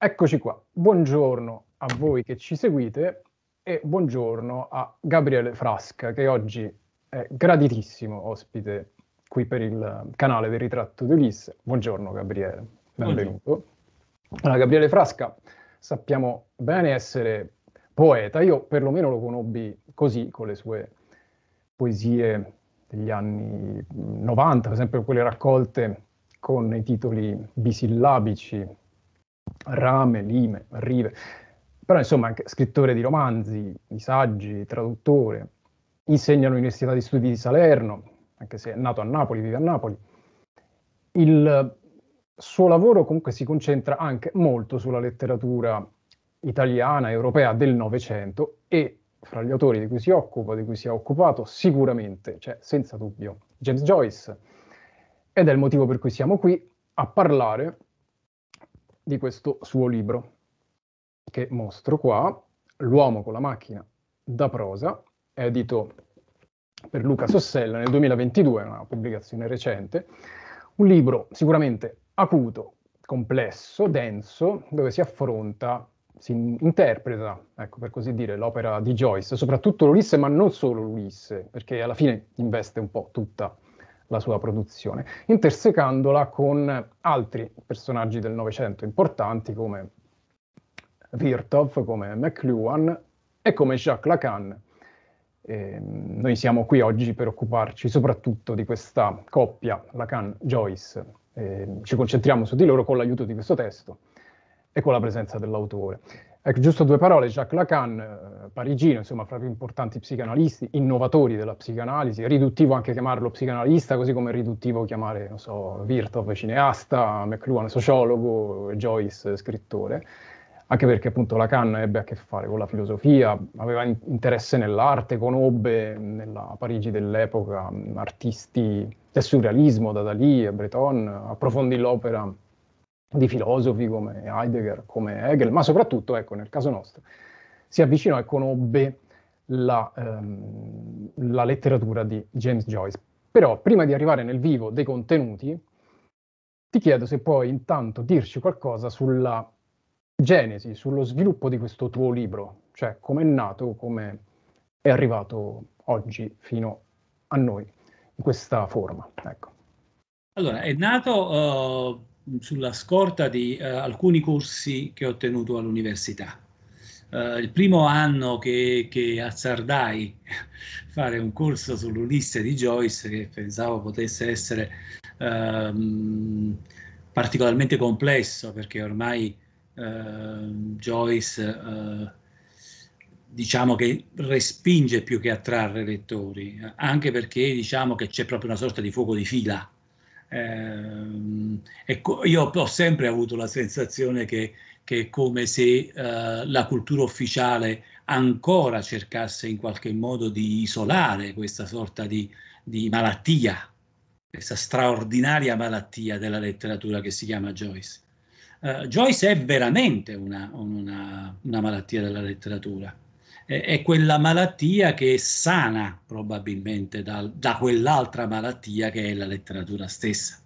Eccoci qua, buongiorno a voi che ci seguite e buongiorno a Gabriele Frasca che oggi è graditissimo ospite qui per il canale del ritratto di Ulisse. Buongiorno Gabriele, benvenuto. Allora, Gabriele Frasca sappiamo bene essere poeta, io perlomeno lo conobbi così con le sue poesie degli anni 90, per esempio quelle raccolte con i titoli bisillabici, rame, lime, rive, però insomma anche scrittore di romanzi, di saggi, traduttore, insegna all'Università di Studi di Salerno, anche se è nato a Napoli, vive a Napoli. Il suo lavoro comunque si concentra anche molto sulla letteratura italiana, europea del Novecento e fra gli autori di cui si occupa, di cui si è occupato, sicuramente cioè, senza dubbio James Joyce ed è il motivo per cui siamo qui a parlare di questo suo libro che mostro qua, L'uomo con la macchina da prosa, edito per Luca Sossella nel 2022, una pubblicazione recente, un libro sicuramente acuto, complesso, denso, dove si affronta si interpreta, ecco, per così dire, l'opera di Joyce, soprattutto l'Ulisse, ma non solo l'Ulisse, perché alla fine investe un po' tutta la sua produzione, intersecandola con altri personaggi del Novecento importanti come Virtov, come McLuhan e come Jacques Lacan. E noi siamo qui oggi per occuparci soprattutto di questa coppia Lacan-Joyce. ci concentriamo su di loro con l'aiuto di questo testo e con la presenza dell'autore. Ecco, giusto due parole, Jacques Lacan, eh, parigino, insomma, fra i più importanti psicanalisti, innovatori della psicanalisi, è riduttivo anche chiamarlo psicanalista, così come è riduttivo chiamare, non so, Virtov cineasta, McLuhan sociologo, Joyce scrittore, anche perché appunto Lacan ebbe a che fare con la filosofia, aveva interesse nell'arte, conobbe nella Parigi dell'epoca artisti del surrealismo, da Dalì, Breton, approfondì l'opera di filosofi come Heidegger, come Hegel, ma soprattutto, ecco, nel caso nostro, si avvicinò e conobbe la, ehm, la letteratura di James Joyce. Però, prima di arrivare nel vivo dei contenuti, ti chiedo se puoi intanto dirci qualcosa sulla genesi, sullo sviluppo di questo tuo libro, cioè come è nato, come è arrivato oggi fino a noi, in questa forma. Ecco. Allora, è nato uh, sulla scorta di uh, alcuni corsi che ho tenuto all'università. Uh, il primo anno che, che, azzardai fare un corso sull'Ulisse di Joyce, che pensavo potesse essere uh, particolarmente complesso, perché ormai uh, Joyce diciamo che respinge più che attrarre lettori, anche perché diciamo che c'è proprio una sorta di fuoco di fila eh, ecco, io ho sempre avuto la sensazione che, che è come se eh, la cultura ufficiale ancora cercasse in qualche modo di isolare questa sorta di, di malattia, questa straordinaria malattia della letteratura che si chiama Joyce. Uh, Joyce è veramente una, una, una malattia della letteratura è quella malattia che sana probabilmente da, da quell'altra malattia che è la letteratura stessa.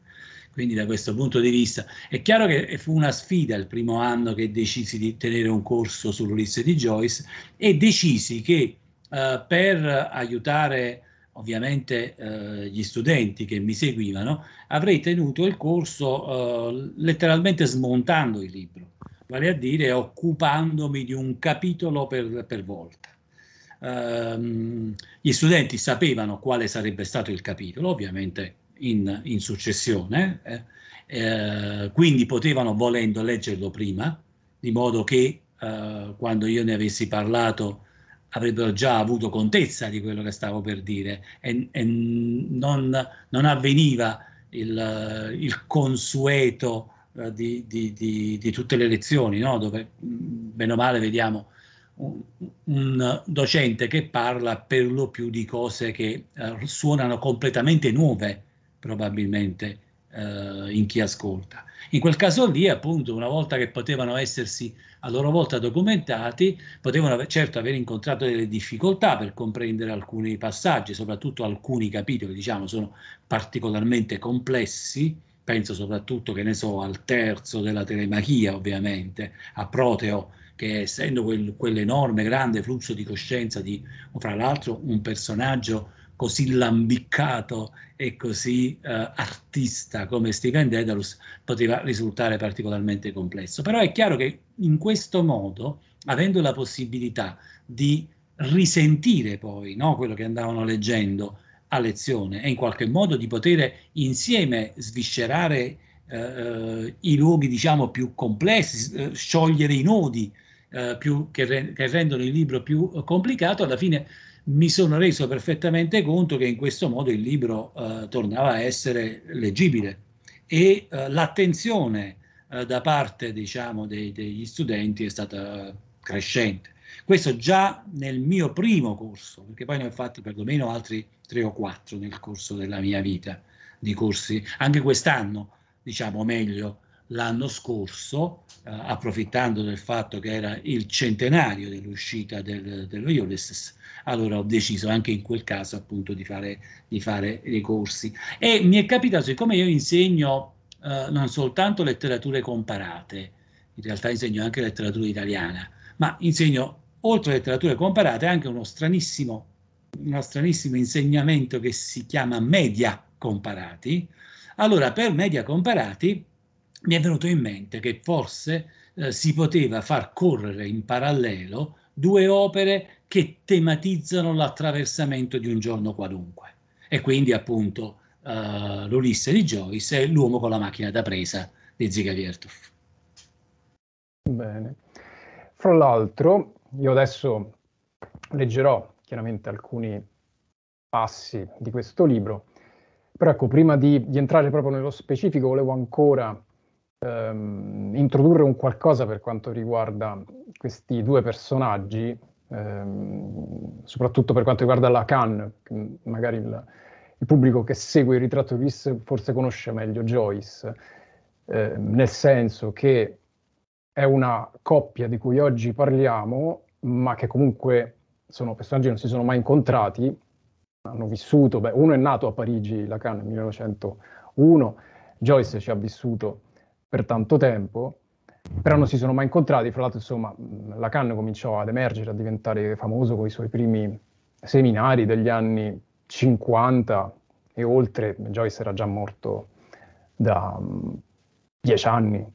Quindi da questo punto di vista è chiaro che fu una sfida il primo anno che decisi di tenere un corso sull'Ulisse di Joyce e decisi che uh, per aiutare ovviamente uh, gli studenti che mi seguivano avrei tenuto il corso uh, letteralmente smontando il libro vale a dire occupandomi di un capitolo per, per volta. Um, gli studenti sapevano quale sarebbe stato il capitolo, ovviamente in, in successione, eh, eh, quindi potevano volendo leggerlo prima, di modo che eh, quando io ne avessi parlato avrebbero già avuto contezza di quello che stavo per dire e, e non, non, avveniva il, il consueto di, di, di, di, tutte le lezioni, no? dove bene o male vediamo un, docente che parla per lo più di cose che uh, suonano completamente nuove probabilmente uh, in chi ascolta. In quel caso lì, appunto, una volta che potevano essersi a loro volta documentati, potevano certo aver incontrato delle difficoltà per comprendere alcuni passaggi, soprattutto alcuni capitoli, diciamo, sono particolarmente complessi, penso soprattutto, che ne so, al terzo della telemachia, ovviamente, a Proteo, che essendo quel, quell'enorme, grande flusso di coscienza di, fra l'altro, un personaggio così lambiccato e così eh, artista come Steven Dedalus, poteva risultare particolarmente complesso. Però è chiaro che in questo modo, avendo la possibilità di risentire poi no, quello che andavano leggendo, a lezione e in qualche modo di poter insieme sviscerare eh, eh, i luoghi diciamo più complessi, eh, sciogliere i nodi eh, più, che, re, che, rendono il libro più complicato, alla fine mi sono reso perfettamente conto che in questo modo il libro eh, tornava a essere leggibile e eh, l'attenzione da parte diciamo dei, degli studenti è stata crescente. Questo già nel mio primo corso, perché poi ne ho fatti perlomeno altri tre o quattro nel corso della mia vita di corsi. Anche quest'anno, diciamo meglio, l'anno scorso, eh, approfittando del fatto che era il centenario dell'uscita del, dello Ulysses, allora ho deciso anche in quel caso appunto di fare, di fare dei corsi. E mi è capitato, siccome io insegno eh, non soltanto letterature comparate, in realtà insegno anche letteratura italiana, ma insegno oltre a letterature comparate, anche uno stranissimo, uno stranissimo insegnamento che si chiama media comparati. Allora, per media comparati mi è venuto in mente che forse eh, si poteva far correre in parallelo due opere che tematizzano l'attraversamento di un giorno qualunque. E quindi appunto uh, l'Ulisse di Joyce e l'uomo con la macchina da presa di Ziga Viertov. Bene. Fra l'altro, io adesso leggerò chiaramente alcuni passi di questo libro, però ecco, prima di, di entrare proprio nello specifico, volevo ancora ehm, introdurre un qualcosa per quanto riguarda questi due personaggi, ehm, soprattutto per quanto riguarda Lacan, magari il, il, pubblico che segue il ritratto di Ulisse forse conosce meglio Joyce, eh, nel senso che è una coppia di cui oggi parliamo, ma che comunque sono personaggi che non si sono mai incontrati, hanno vissuto, beh, uno è nato a Parigi, Lacan nel 1901, Joyce ci ha vissuto per tanto tempo, però non si sono mai incontrati, fra l'altro insomma Lacan cominciò ad emergere, a diventare famoso con i suoi primi seminari degli anni 50 e oltre, Joyce era già morto da dieci anni,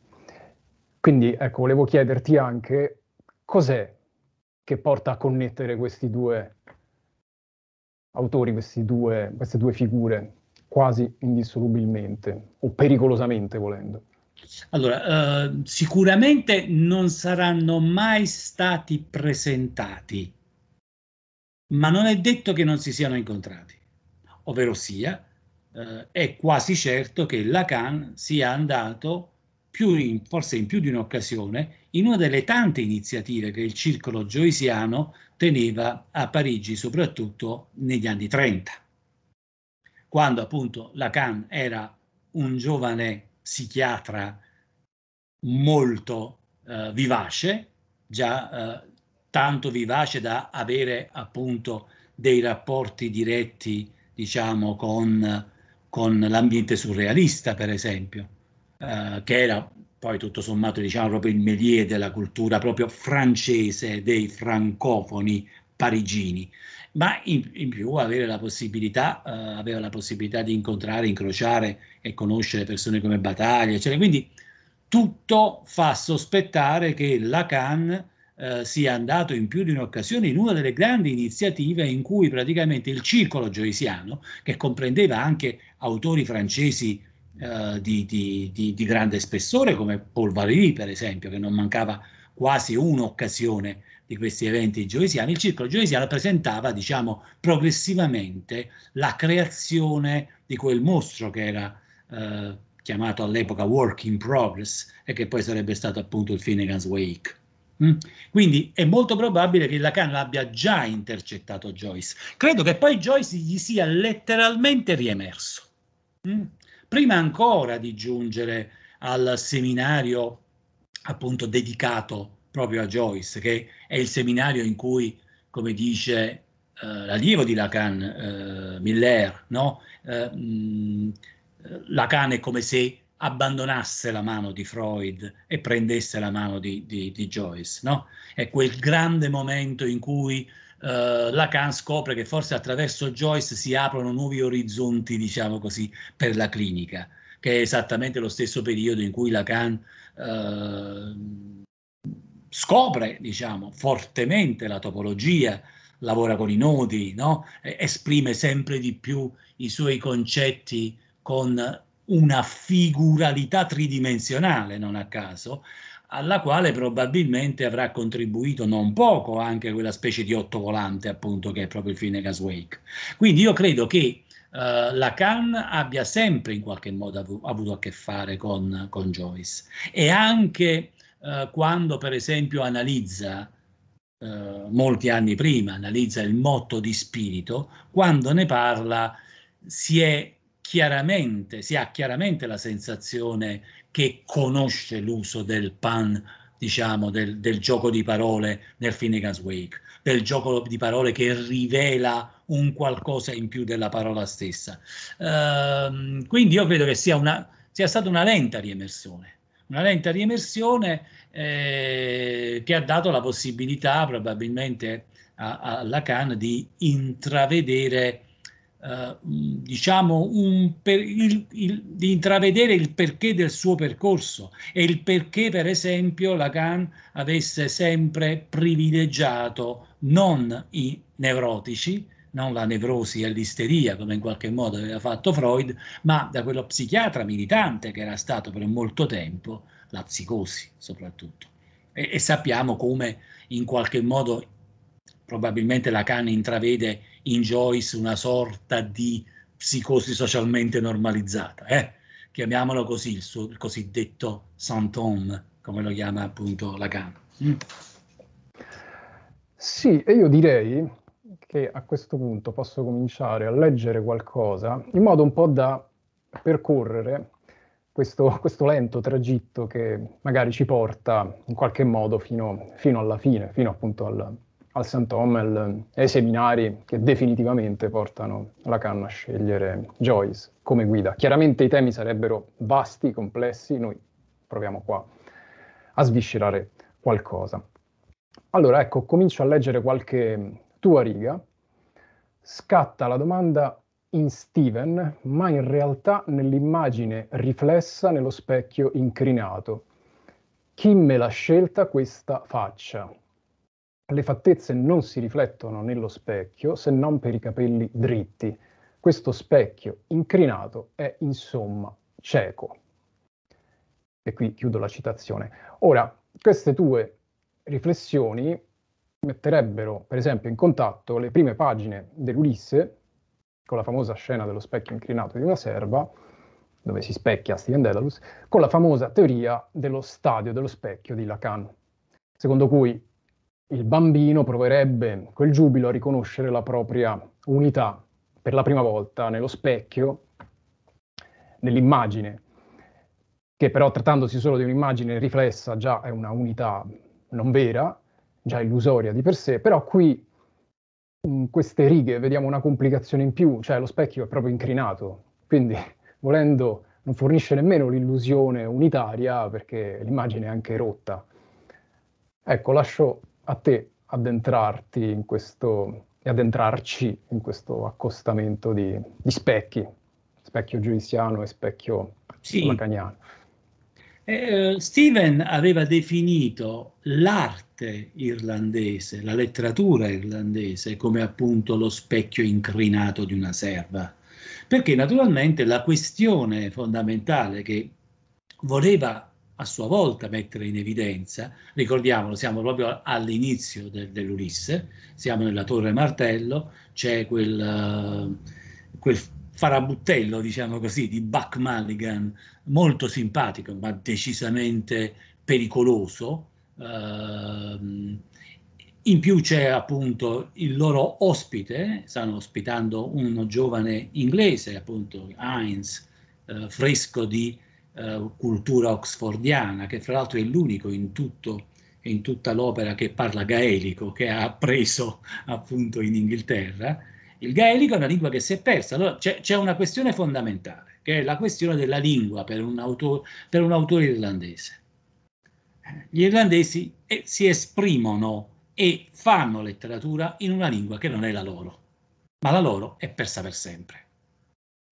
quindi ecco, volevo chiederti anche cos'è che porta a connettere questi due autori, due, queste due figure quasi indissolubilmente o pericolosamente volendo. Allora, eh, sicuramente non saranno mai stati presentati, ma non è detto che non si siano incontrati, ovvero sia, eh, è quasi certo che Lacan sia andato in, forse in più di un'occasione, in una delle tante iniziative che il circolo joysiano teneva a Parigi, soprattutto negli anni 30, quando appunto Lacan era un giovane psichiatra molto eh, vivace, già eh, tanto vivace da avere appunto dei rapporti diretti, diciamo, con, con l'ambiente surrealista, per esempio eh, che era poi tutto sommato diciamo proprio il mélier della cultura proprio francese dei francofoni parigini, ma in, in più avere la possibilità, eh, aveva la possibilità di incontrare, incrociare e conoscere persone come Battaglia, eccetera. Quindi tutto fa sospettare che Lacan eh, sia andato in più di un'occasione in una delle grandi iniziative in cui praticamente il circolo joysiano, che comprendeva anche autori francesi eh, di, di, di, di, grande spessore come Paul Valéry per esempio, che non mancava quasi un'occasione di questi eventi gioisiani, il circolo gioisiano presentava, diciamo, progressivamente la creazione di quel mostro che era eh, chiamato all'epoca Work in Progress e che poi sarebbe stato appunto il Finnegan's Wake. Mm? Quindi è molto probabile che Lacan abbia già intercettato Joyce. Credo che poi Joyce gli sia letteralmente riemerso. Mm? Prima ancora di giungere al seminario appunto dedicato proprio a Joyce, che è il seminario in cui, come dice eh, l'allievo di Lacan, eh, Miller, no? eh, mh, Lacan è come se abbandonasse la mano di Freud e prendesse la mano di, di, di Joyce, no? È quel grande momento in cui uh, Lacan scopre che forse attraverso Joyce si aprono nuovi orizzonti, diciamo così, per la clinica, che è esattamente lo stesso periodo in cui Lacan uh, scopre, diciamo, fortemente la topologia, lavora con i nodi, no? esprime sempre di più i suoi concetti con una figuralità tridimensionale, non a caso, alla quale probabilmente avrà contribuito non poco anche quella specie di ottovolante appunto che è proprio il Finnegan's Wake. Quindi io credo che uh, Lacan abbia sempre in qualche modo avu avuto a che fare con, con Joyce e anche uh, quando per esempio analizza uh, molti anni prima, analizza il motto di spirito, quando ne parla si è chiaramente, si ha chiaramente la sensazione che conosce l'uso del pan, diciamo, del, del gioco di parole nel Finnegan's Wake, del gioco di parole che rivela un qualcosa in più della parola stessa. Uh, quindi io credo che sia, una, sia stata una lenta riemersione, una lenta riemersione eh, che ha dato la possibilità probabilmente a, a Lacan di intravedere Uh, diciamo per, il, il, di intravedere il perché del suo percorso e il perché per esempio Lacan avesse sempre privilegiato non i nevrotici, non la nevrosi e l'isteria come in qualche modo aveva fatto Freud, ma da quello psichiatra militante che era stato per molto tempo la psicosi soprattutto. E, e sappiamo come in qualche modo probabilmente Lacan intravede in Joyce una sorta di psicosi socialmente normalizzata, eh? chiamiamolo così, il, suo, il cosiddetto Santon, come lo chiama appunto Lacan. Mm. Sì, e io direi che a questo punto posso cominciare a leggere qualcosa in modo un po' da percorrere questo, questo lento tragitto che magari ci porta in qualche modo fino, fino alla fine, fino appunto al, al Sant'Ommel e ai seminari che definitivamente portano Lacan a scegliere Joyce come guida. Chiaramente i temi sarebbero vasti, complessi, noi proviamo qua a sviscerare qualcosa. Allora, ecco, comincio a leggere qualche tua riga. Scatta la domanda in Steven, ma in realtà nell'immagine riflessa nello specchio incrinato. Chi me l'ha scelta questa faccia? Le fattezze non si riflettono nello specchio se non per i capelli dritti. Questo specchio incrinato è insomma cieco. E qui chiudo la citazione. Ora, queste tue riflessioni metterebbero, per esempio, in contatto le prime pagine dell'Ulisse con la famosa scena dello specchio incrinato di una serva, dove si specchia Steven Dedalus, con la famosa teoria dello stadio dello specchio di Lacan, secondo cui il bambino proverebbe quel giubilo a riconoscere la propria unità per la prima volta nello specchio, nell'immagine, che però trattandosi solo di un'immagine riflessa già è una unità non vera, già illusoria di per sé, però qui in queste righe vediamo una complicazione in più, cioè lo specchio è proprio incrinato, quindi volendo non fornisce nemmeno l'illusione unitaria perché l'immagine è anche rotta. Ecco, lascio a te addentrarti in questo e addentrarci in questo accostamento di, di specchi, specchio giudiziano e specchio sì. lacaniano. Eh, Steven aveva definito l'arte irlandese, la letteratura irlandese, come appunto lo specchio incrinato di una serva, perché naturalmente la questione fondamentale che voleva a sua volta mettere in evidenza, ricordiamolo, siamo proprio all'inizio del, dell'Ulisse, siamo nella Torre Martello, c'è quel, uh, quel farabuttello, diciamo così, di Buck Mulligan, molto simpatico, ma decisamente pericoloso. Uh, in più c'è appunto il loro ospite, stanno ospitando un giovane inglese, appunto Heinz, uh, fresco di uh, cultura oxfordiana, che fra l'altro è l'unico in, tutto, in tutta l'opera che parla gaelico, che ha appreso appunto in Inghilterra. Il gaelico è una lingua che si è persa. Allora c'è, una questione fondamentale che è la questione della lingua per un autore, per un autore irlandese. Gli irlandesi eh, si esprimono e fanno letteratura in una lingua che non è la loro, ma la loro è persa per sempre.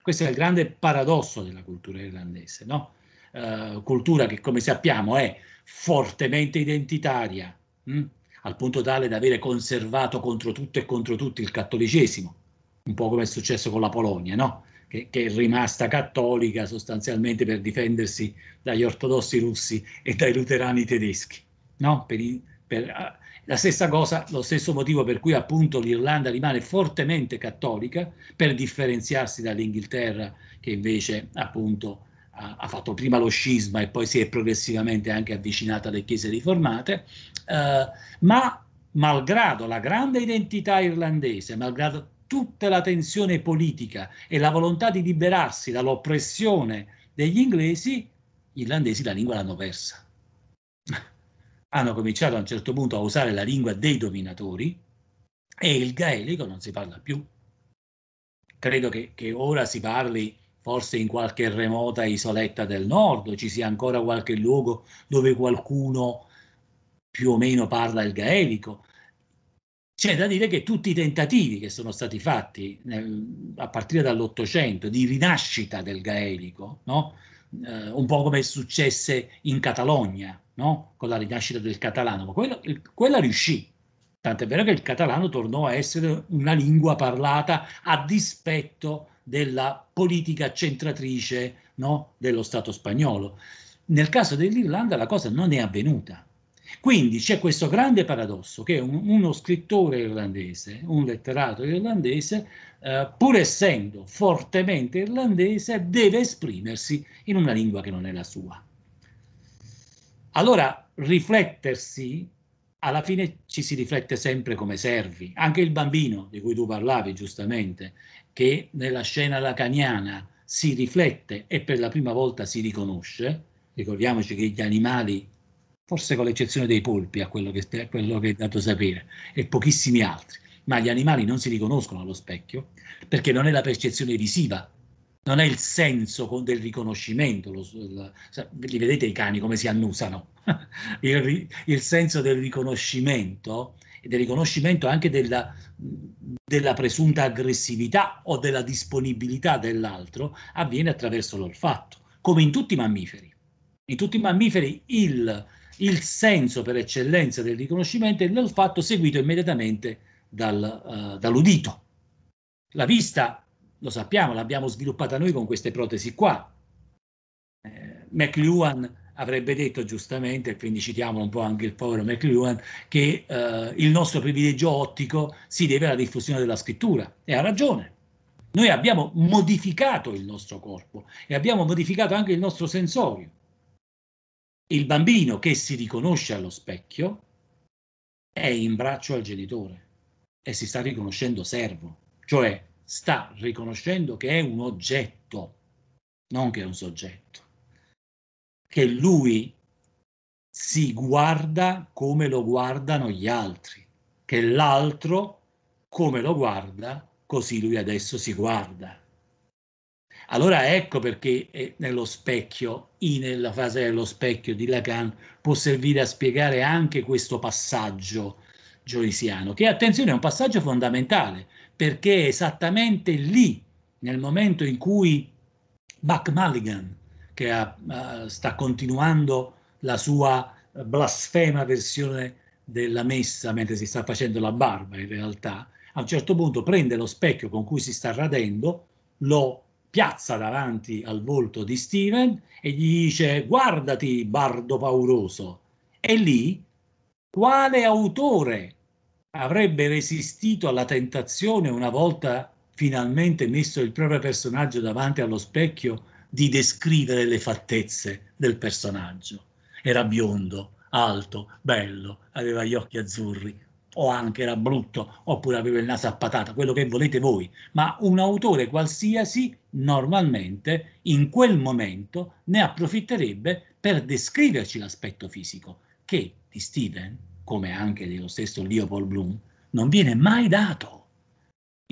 Questo è il grande paradosso della cultura irlandese, no? Uh, cultura che come sappiamo è fortemente identitaria, mh? al punto tale da avere conservato contro tutto e contro tutti il cattolicesimo, un po' come è successo con la Polonia, no? che, che, è rimasta cattolica sostanzialmente per difendersi dagli ortodossi russi e dai luterani tedeschi. No? Per, per, uh, la stessa cosa, lo stesso motivo per cui appunto l'Irlanda rimane fortemente cattolica, per differenziarsi dall'Inghilterra che invece appunto ha, ha fatto prima lo scisma e poi si è progressivamente anche avvicinata alle chiese riformate, eh, ma malgrado la grande identità irlandese, malgrado tutta la tensione politica e la volontà di liberarsi dall'oppressione degli inglesi, gli irlandesi la lingua l'hanno persa. Hanno cominciato a un certo punto a usare la lingua dei dominatori e il gaelico non si parla più. Credo che, che ora si parli forse in qualche remota isoletta del nord, ci sia ancora qualche luogo dove qualcuno più o meno parla il gaelico. C'è da dire che tutti i tentativi che sono stati fatti nel, a partire dall'Ottocento di rinascita del gaelico, no? eh, un po' come successe in Catalogna, no? con la rinascita del catalano, ma quello, il, quella riuscì. Tant'è vero che il catalano tornò a essere una lingua parlata a dispetto della politica centratrice no? dello Stato spagnolo. Nel caso dell'Irlanda la cosa non è avvenuta. Quindi c'è questo grande paradosso che un, uno scrittore irlandese, un letterato irlandese, eh, pur essendo fortemente irlandese, deve esprimersi in una lingua che non è la sua. Allora riflettersi alla fine ci si riflette sempre come servi. Anche il bambino di cui tu parlavi giustamente, che nella scena lacaniana si riflette e per la prima volta si riconosce, ricordiamoci che gli animali, forse con l'eccezione dei polpi, a quello che, a quello che è dato sapere, e pochissimi altri, ma gli animali non si riconoscono allo specchio perché non è la percezione visiva non è il senso del riconoscimento, lo, la, li vedete i cani come si annusano, il, il, senso del riconoscimento del riconoscimento anche della, della presunta aggressività o della disponibilità dell'altro avviene attraverso l'olfatto, come in tutti i mammiferi. In tutti i mammiferi il, il senso per eccellenza del riconoscimento è l'olfatto seguito immediatamente dal, uh, dall'udito. La vista lo sappiamo, l'abbiamo sviluppata noi con queste protesi qua. Eh, McLuhan avrebbe detto giustamente, quindi citiamo un po' anche il povero McLuhan, che eh, il nostro privilegio ottico si deve alla diffusione della scrittura. E ha ragione. Noi abbiamo modificato il nostro corpo e abbiamo modificato anche il nostro sensorio. Il bambino che si riconosce allo specchio è in braccio al genitore e si sta riconoscendo servo, cioè sta riconoscendo che è un oggetto, non che è un soggetto, che lui si guarda come lo guardano gli altri, che l'altro come lo guarda, così lui adesso si guarda. Allora ecco perché nello specchio, nella fase dello specchio di Lacan, può servire a spiegare anche questo passaggio joysiano, che attenzione è un passaggio fondamentale, perché è esattamente lì, nel momento in cui Buck Mulligan, che ha, sta continuando la sua blasfema versione della messa mentre si sta facendo la barba in realtà, a un certo punto prende lo specchio con cui si sta radendo, lo piazza davanti al volto di Steven e gli dice guardati bardo pauroso. E lì quale autore avrebbe resistito alla tentazione una volta finalmente messo il proprio personaggio davanti allo specchio di descrivere le fattezze del personaggio. Era biondo, alto, bello, aveva gli occhi azzurri, o anche era brutto, oppure aveva il naso a patata, quello che volete voi, ma un autore qualsiasi normalmente in quel momento ne approfitterebbe per descriverci l'aspetto fisico, che di Steven come anche dello stesso Leopold Bloom, non viene mai dato.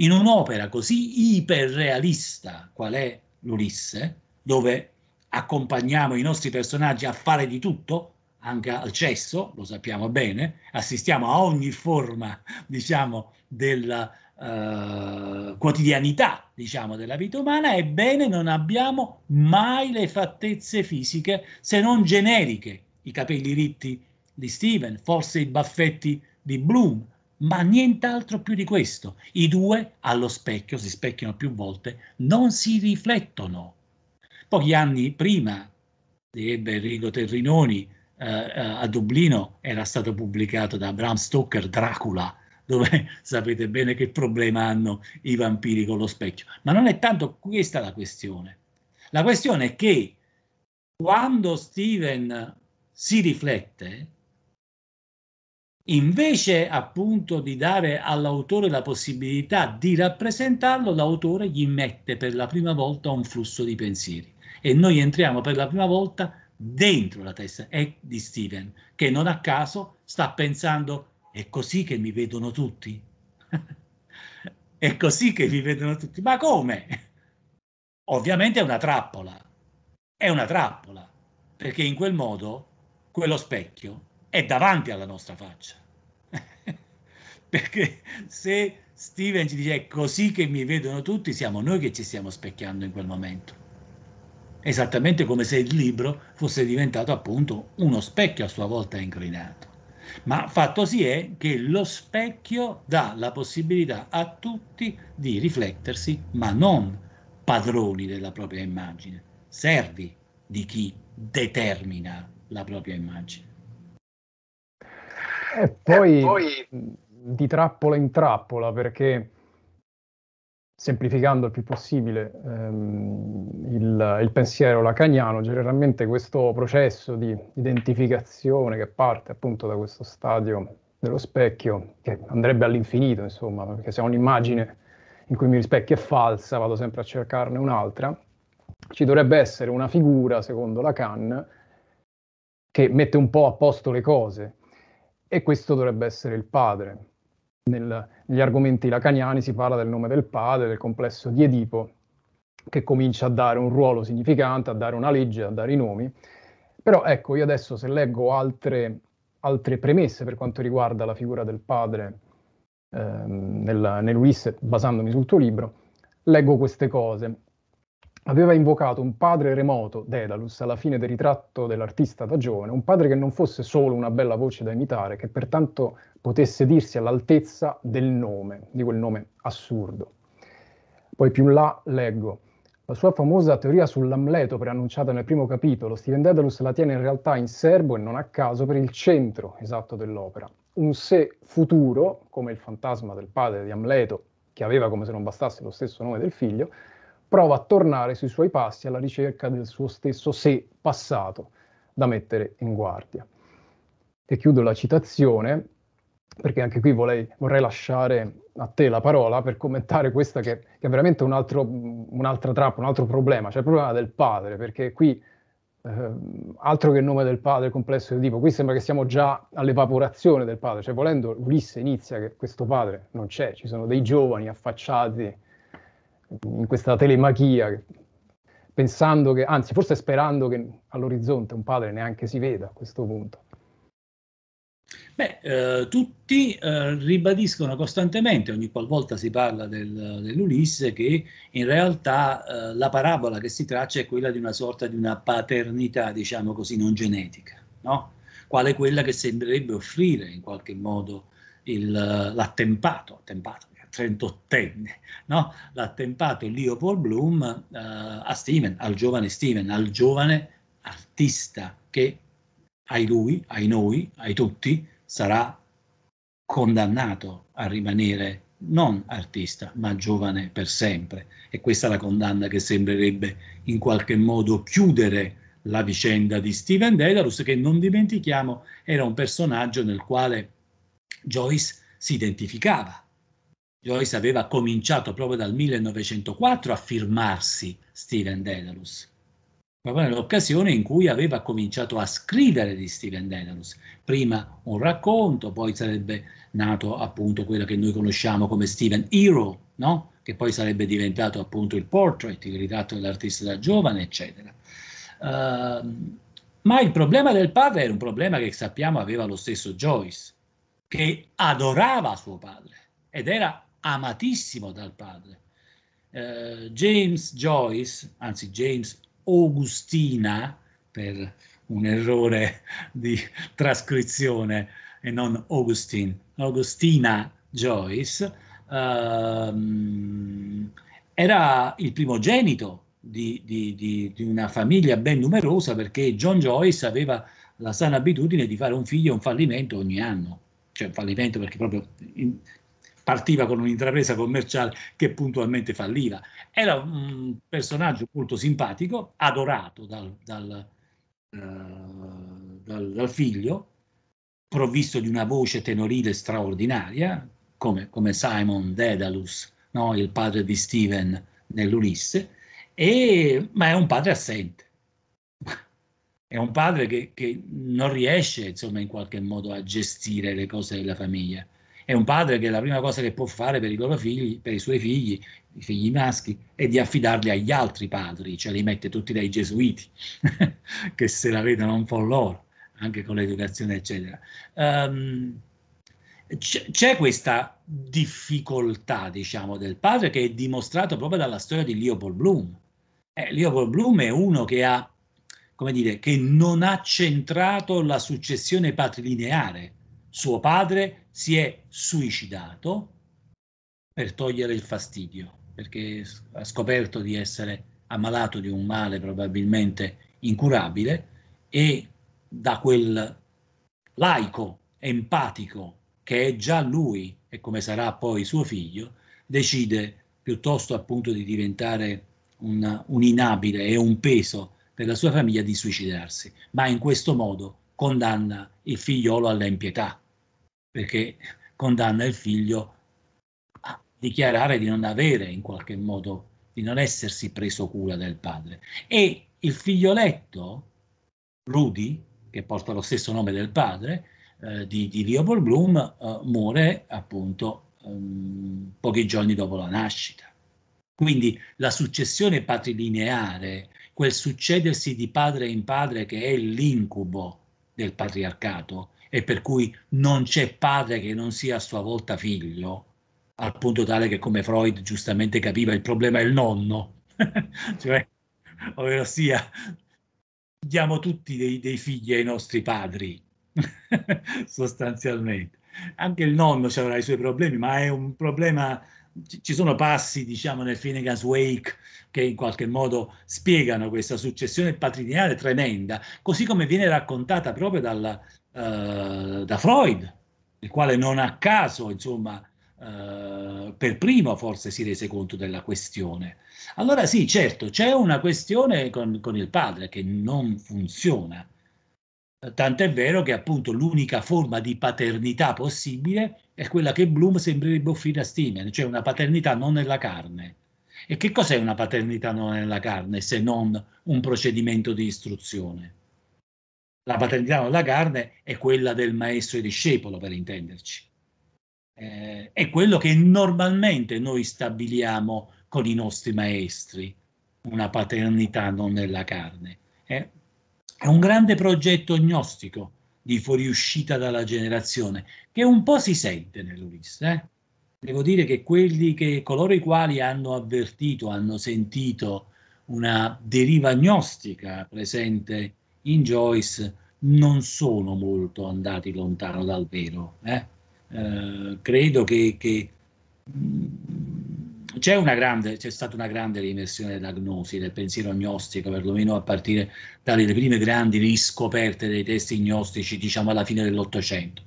In un'opera così iperrealista qual è l'Ulisse, dove accompagniamo i nostri personaggi a fare di tutto, anche al cesso, lo sappiamo bene, assistiamo a ogni forma, diciamo, della uh, quotidianità, diciamo, della vita umana, ebbene non abbiamo mai le fattezze fisiche, se non generiche, i capelli ritti di Steven, forse i baffetti di Bloom, ma nient'altro più di questo. I due allo specchio, si specchiano più volte, non si riflettono. Pochi anni prima di Enrico Terrinoni eh, eh, a Dublino era stato pubblicato da Bram Stoker Dracula, dove sapete bene che problema hanno i vampiri con lo specchio. Ma non è tanto questa la questione. La questione è che quando Steven si riflette, invece appunto di dare all'autore la possibilità di rappresentarlo, l'autore gli mette per la prima volta un flusso di pensieri e noi entriamo per la prima volta dentro la testa è di Steven, che non a caso sta pensando è così che mi vedono tutti? è così che mi vedono tutti? Ma come? Ovviamente è una trappola, è una trappola, perché in quel modo quello specchio è davanti alla nostra faccia. perché se Steven ci dice è così che mi vedono tutti, siamo noi che ci stiamo specchiando in quel momento esattamente come se il libro fosse diventato appunto uno specchio a sua volta inclinato. Ma fatto si è che lo specchio dà la possibilità a tutti di riflettersi, ma non padroni della propria immagine, servi di chi determina la propria immagine. E poi, e poi di trappola in trappola, perché semplificando il più possibile ehm, il, il, pensiero lacaniano, generalmente questo processo di identificazione che parte appunto da questo stadio dello specchio, che andrebbe all'infinito, insomma, perché se ho un'immagine in cui mi rispecchio è falsa, vado sempre a cercarne un'altra, ci dovrebbe essere una figura, secondo Lacan, che mette un po' a posto le cose, e questo dovrebbe essere il padre nel, negli argomenti lacaniani si parla del nome del padre, del complesso di Edipo, che comincia a dare un ruolo significante, a dare una legge, a dare i nomi. Però ecco, io adesso se leggo altre, altre premesse per quanto riguarda la figura del padre ehm, nel, nell'Ulisse, basandomi sul tuo libro, leggo queste cose. Aveva invocato un padre remoto, Dedalus, alla fine del ritratto dell'artista da giovane, un padre che non fosse solo una bella voce da imitare, che pertanto potesse dirsi all'altezza del nome, di quel nome assurdo. Poi più in là leggo, la sua famosa teoria sull'Amleto preannunciata nel primo capitolo, Steven Dedalus la tiene in realtà in serbo e non a caso per il centro esatto dell'opera. Un sé futuro, come il fantasma del padre di Amleto, che aveva come se non bastasse lo stesso nome del figlio, prova a tornare sui suoi passi alla ricerca del suo stesso sé passato da mettere in guardia. E chiudo la citazione perché anche qui vorrei, vorrei, lasciare a te la parola per commentare questa che, che è veramente un altro, un'altra trappola, un altro problema, cioè il problema del padre, perché qui eh, altro che il nome del padre complesso di tipo, qui sembra che siamo già all'evaporazione del padre, cioè volendo Ulisse inizia che questo padre non c'è, ci sono dei giovani affacciati in questa telemachia, pensando che, anzi forse sperando che all'orizzonte un padre neanche si veda a questo punto. Beh, eh, tutti eh, ribadiscono costantemente, ogni qualvolta si parla del, dell'Ulisse, che in realtà eh, la parabola che si traccia è quella di una sorta di una paternità, diciamo così, non genetica, no? quale quella che sembrerebbe offrire in qualche modo il, l'attempato, attempato, 38enne, no? l'attempato Leopold Bloom eh, a Steven, al giovane Steven, al giovane artista che ai lui, ai noi, ai tutti, sarà condannato a rimanere non artista, ma giovane per sempre. E questa è la condanna che sembrerebbe in qualche modo chiudere la vicenda di Steven Dedalus, che non dimentichiamo era un personaggio nel quale Joyce si identificava. Joyce aveva cominciato proprio dal 1904 a firmarsi Steven Dedalus proprio nell'occasione in cui aveva cominciato a scrivere di Steven Dedalus. Prima un racconto, poi sarebbe nato appunto quello che noi conosciamo come Steven Hero, no? che poi sarebbe diventato appunto il portrait, il ritratto dell'artista da giovane, eccetera. Uh, ma il problema del padre era un problema che sappiamo aveva lo stesso Joyce, che adorava suo padre ed era amatissimo dal padre. Uh, James Joyce, anzi James Augustina, per un errore di trascrizione e non Augustine, Augustina Joyce, ehm, era il primogenito di, di, di, di, una famiglia ben numerosa perché John Joyce aveva la sana abitudine di fare un figlio un fallimento ogni anno, cioè un fallimento perché proprio in, partiva con un'intrapresa commerciale che puntualmente falliva. Era un personaggio molto simpatico, adorato dal, dal, uh, dal, dal figlio, provvisto di una voce tenorile straordinaria, come, come Simon Dedalus, no? il padre di Steven nell'Ulisse, e, ma è un padre assente. È un padre che, che non riesce, insomma, in qualche modo a gestire le cose della famiglia è un padre che la prima cosa che può fare per i loro figli, per i suoi figli, i figli maschi, è di affidarli agli altri padri, cioè li mette tutti dai gesuiti, che se la vedono un po' loro, anche con l'educazione, eccetera. Um, c'è questa difficoltà, diciamo, del padre che è dimostrato proprio dalla storia di Leopold Bloom. Eh, Leopold Bloom è uno che ha, come dire, che non ha centrato la successione patrilineare suo padre si è suicidato per togliere il fastidio, perché ha scoperto di essere ammalato di un male probabilmente incurabile e da quel laico empatico che è già lui e come sarà poi suo figlio, decide piuttosto appunto di diventare un, un inabile e un peso per la sua famiglia di suicidarsi, ma in questo modo condanna il figliolo all'impietà perché condanna il figlio a dichiarare di non avere in qualche modo, di non essersi preso cura del padre. E il figlioletto, Rudy, che porta lo stesso nome del padre, eh, di, di, Leopold Bloom, eh, muore appunto um, pochi giorni dopo la nascita. Quindi la successione patrilineare, quel succedersi di padre in padre che è l'incubo del patriarcato, e per cui non c'è padre che non sia a sua volta figlio, al punto tale che come Freud giustamente capiva il problema è il nonno, cioè, ovvero sia, diamo tutti dei, dei figli ai nostri padri, sostanzialmente. Anche il nonno avrà i suoi problemi, ma è un problema ci sono passi, diciamo, nel Finnegan's Wake che in qualche modo spiegano questa successione patrilineale tremenda, così come viene raccontata proprio dalla, uh, da Freud, il quale non a caso, insomma, uh, per primo forse si rese conto della questione. Allora sì, certo, c'è una questione con, con il padre che non funziona. Tant'è vero che appunto l'unica forma di paternità possibile è quella che Bloom sembrerebbe offrire a Steven, cioè una paternità non nella carne. E che cos'è una paternità non nella carne se non un procedimento di istruzione? La paternità nella carne è quella del maestro e discepolo, per intenderci. Eh, è quello che normalmente noi stabiliamo con i nostri maestri, una paternità non nella carne. Eh, è un grande progetto gnostico di fuoriuscita dalla generazione, che un po' si sente nell'Ulisse. Eh? Devo dire che che, coloro i quali hanno avvertito, hanno sentito una deriva gnostica presente in Joyce non sono molto andati lontano dal vero. Eh? Eh, credo che, che mm, c'è, una grande, c'è stata una grande rimersione della gnosi, del pensiero gnostico, perlomeno a partire dalle prime grandi riscoperte dei testi gnostici, diciamo alla fine dell'Ottocento.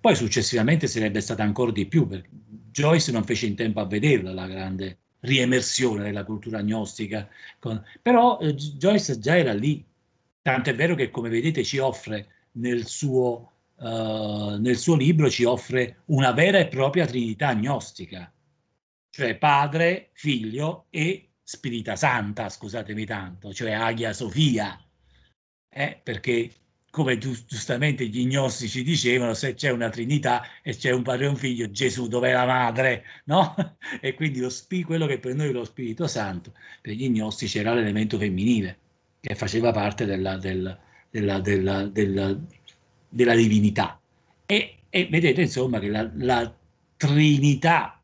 Poi successivamente sarebbe stata ancora di più, perché Joyce non fece in tempo a vederla la grande riemersione della cultura gnostica, con... però eh, Joyce già era lì, Tant'è vero che, come vedete, ci offre nel suo, uh, nel suo libro una vera e propria trinità gnostica, cioè padre, figlio e spirita santa, scusatemi tanto, cioè Agia Sofia, eh, perché come giustamente gli gnostici dicevano, se c'è una Trinità e c'è un padre e un figlio, Gesù dov'è la madre, no? E quindi lo quello che per noi è lo Spirito Santo, per gli gnostici era l'elemento femminile, che faceva parte della, della, della, della, divinità. E, e, vedete insomma che la, la Trinità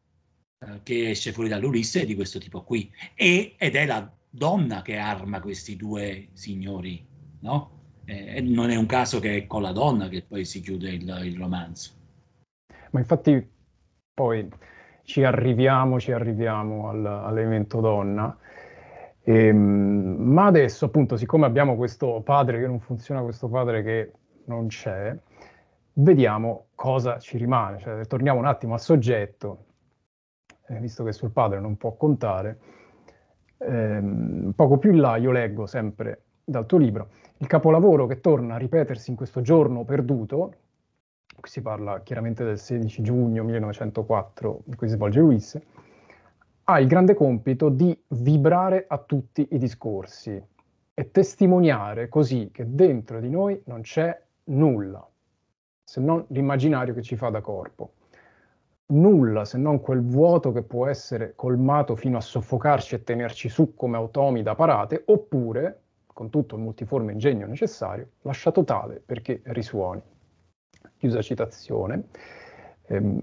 eh, che esce fuori dall'Ulisse è di questo tipo qui, e, ed è la donna che arma questi due signori, no? eh, non è un caso che è con la donna che poi si chiude il, il romanzo. Ma infatti poi ci arriviamo, ci arriviamo al, all'elemento donna. E, ehm, ma adesso, appunto, siccome abbiamo questo padre che non funziona, questo padre che non c'è, vediamo cosa ci rimane. Cioè, torniamo un attimo al soggetto, eh, visto che sul padre non può contare. Eh, poco più in là io leggo sempre dal tuo libro il capolavoro che torna a ripetersi in questo giorno perduto, qui si parla chiaramente del 16 giugno 1904 in cui si svolge Ulisse, ha il grande compito di vibrare a tutti i discorsi e testimoniare così che dentro di noi non c'è nulla, se non l'immaginario che ci fa da corpo. Nulla se non quel vuoto che può essere colmato fino a soffocarci e tenerci su come automi da parate, oppure con tutto il multiforme ingegno necessario, lasciato tale perché risuoni. Chiusa citazione. Ehm,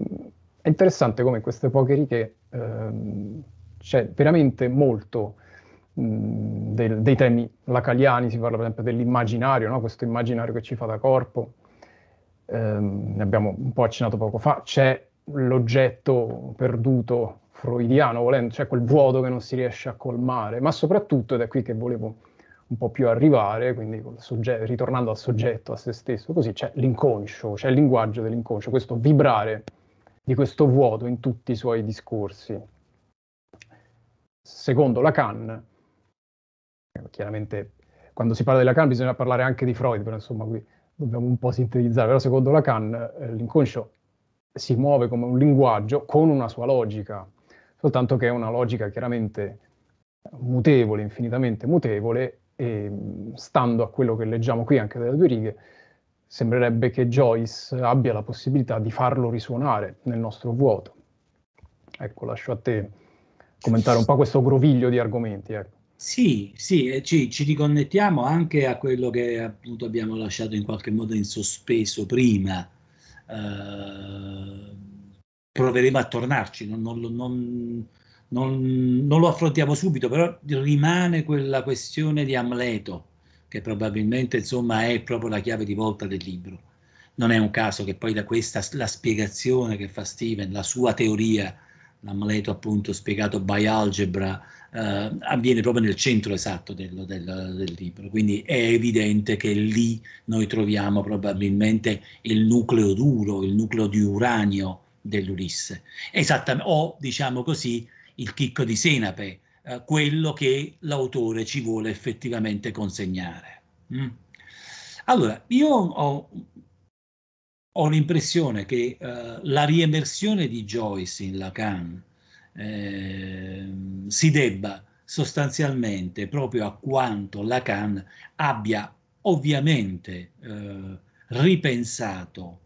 è interessante come queste poche righe ehm, c'è veramente molto mh, del, dei temi lacaliani, si parla per esempio dell'immaginario, no? questo immaginario che ci fa da corpo, ehm, ne abbiamo un po' accennato poco fa, c'è l'oggetto perduto freudiano, volendo, c'è quel vuoto che non si riesce a colmare, ma soprattutto, ed è qui che volevo un po' più arrivare, quindi soggetto, ritornando al soggetto, a se stesso, così c'è l'inconscio, c'è il linguaggio dell'inconscio, questo vibrare di questo vuoto in tutti i suoi discorsi. Secondo Lacan, chiaramente quando si parla di Lacan bisogna parlare anche di Freud, però insomma qui dobbiamo un po' sintetizzare, però secondo Lacan eh, l'inconscio si muove come un linguaggio con una sua logica, soltanto che è una logica chiaramente mutevole, infinitamente mutevole, e stando a quello che leggiamo qui anche dalle due righe, sembrerebbe che Joyce abbia la possibilità di farlo risuonare nel nostro vuoto. Ecco, lascio a te commentare un po' questo groviglio di argomenti. Ecco. Sì, sì, ci, ci, riconnettiamo anche a quello che appunto abbiamo lasciato in qualche modo in sospeso prima. Uh, proveremo a tornarci, non, non, non, non, lo affrontiamo subito, però rimane quella questione di Amleto, che probabilmente insomma è proprio la chiave di volta del libro. Non è un caso che poi da questa la spiegazione che fa Steven, la sua teoria, l'Amleto appunto spiegato by algebra, eh, avviene proprio nel centro esatto del, del, del, libro. Quindi è evidente che lì noi troviamo probabilmente il nucleo duro, il nucleo di uranio dell'Ulisse. Esattamente, o diciamo così, il chicco di senape, eh, quello che l'autore ci vuole effettivamente consegnare. Mm. Allora, io ho, ho l'impressione che eh, la riemersione di Joyce in Lacan eh, si debba sostanzialmente proprio a quanto Lacan abbia ovviamente eh, ripensato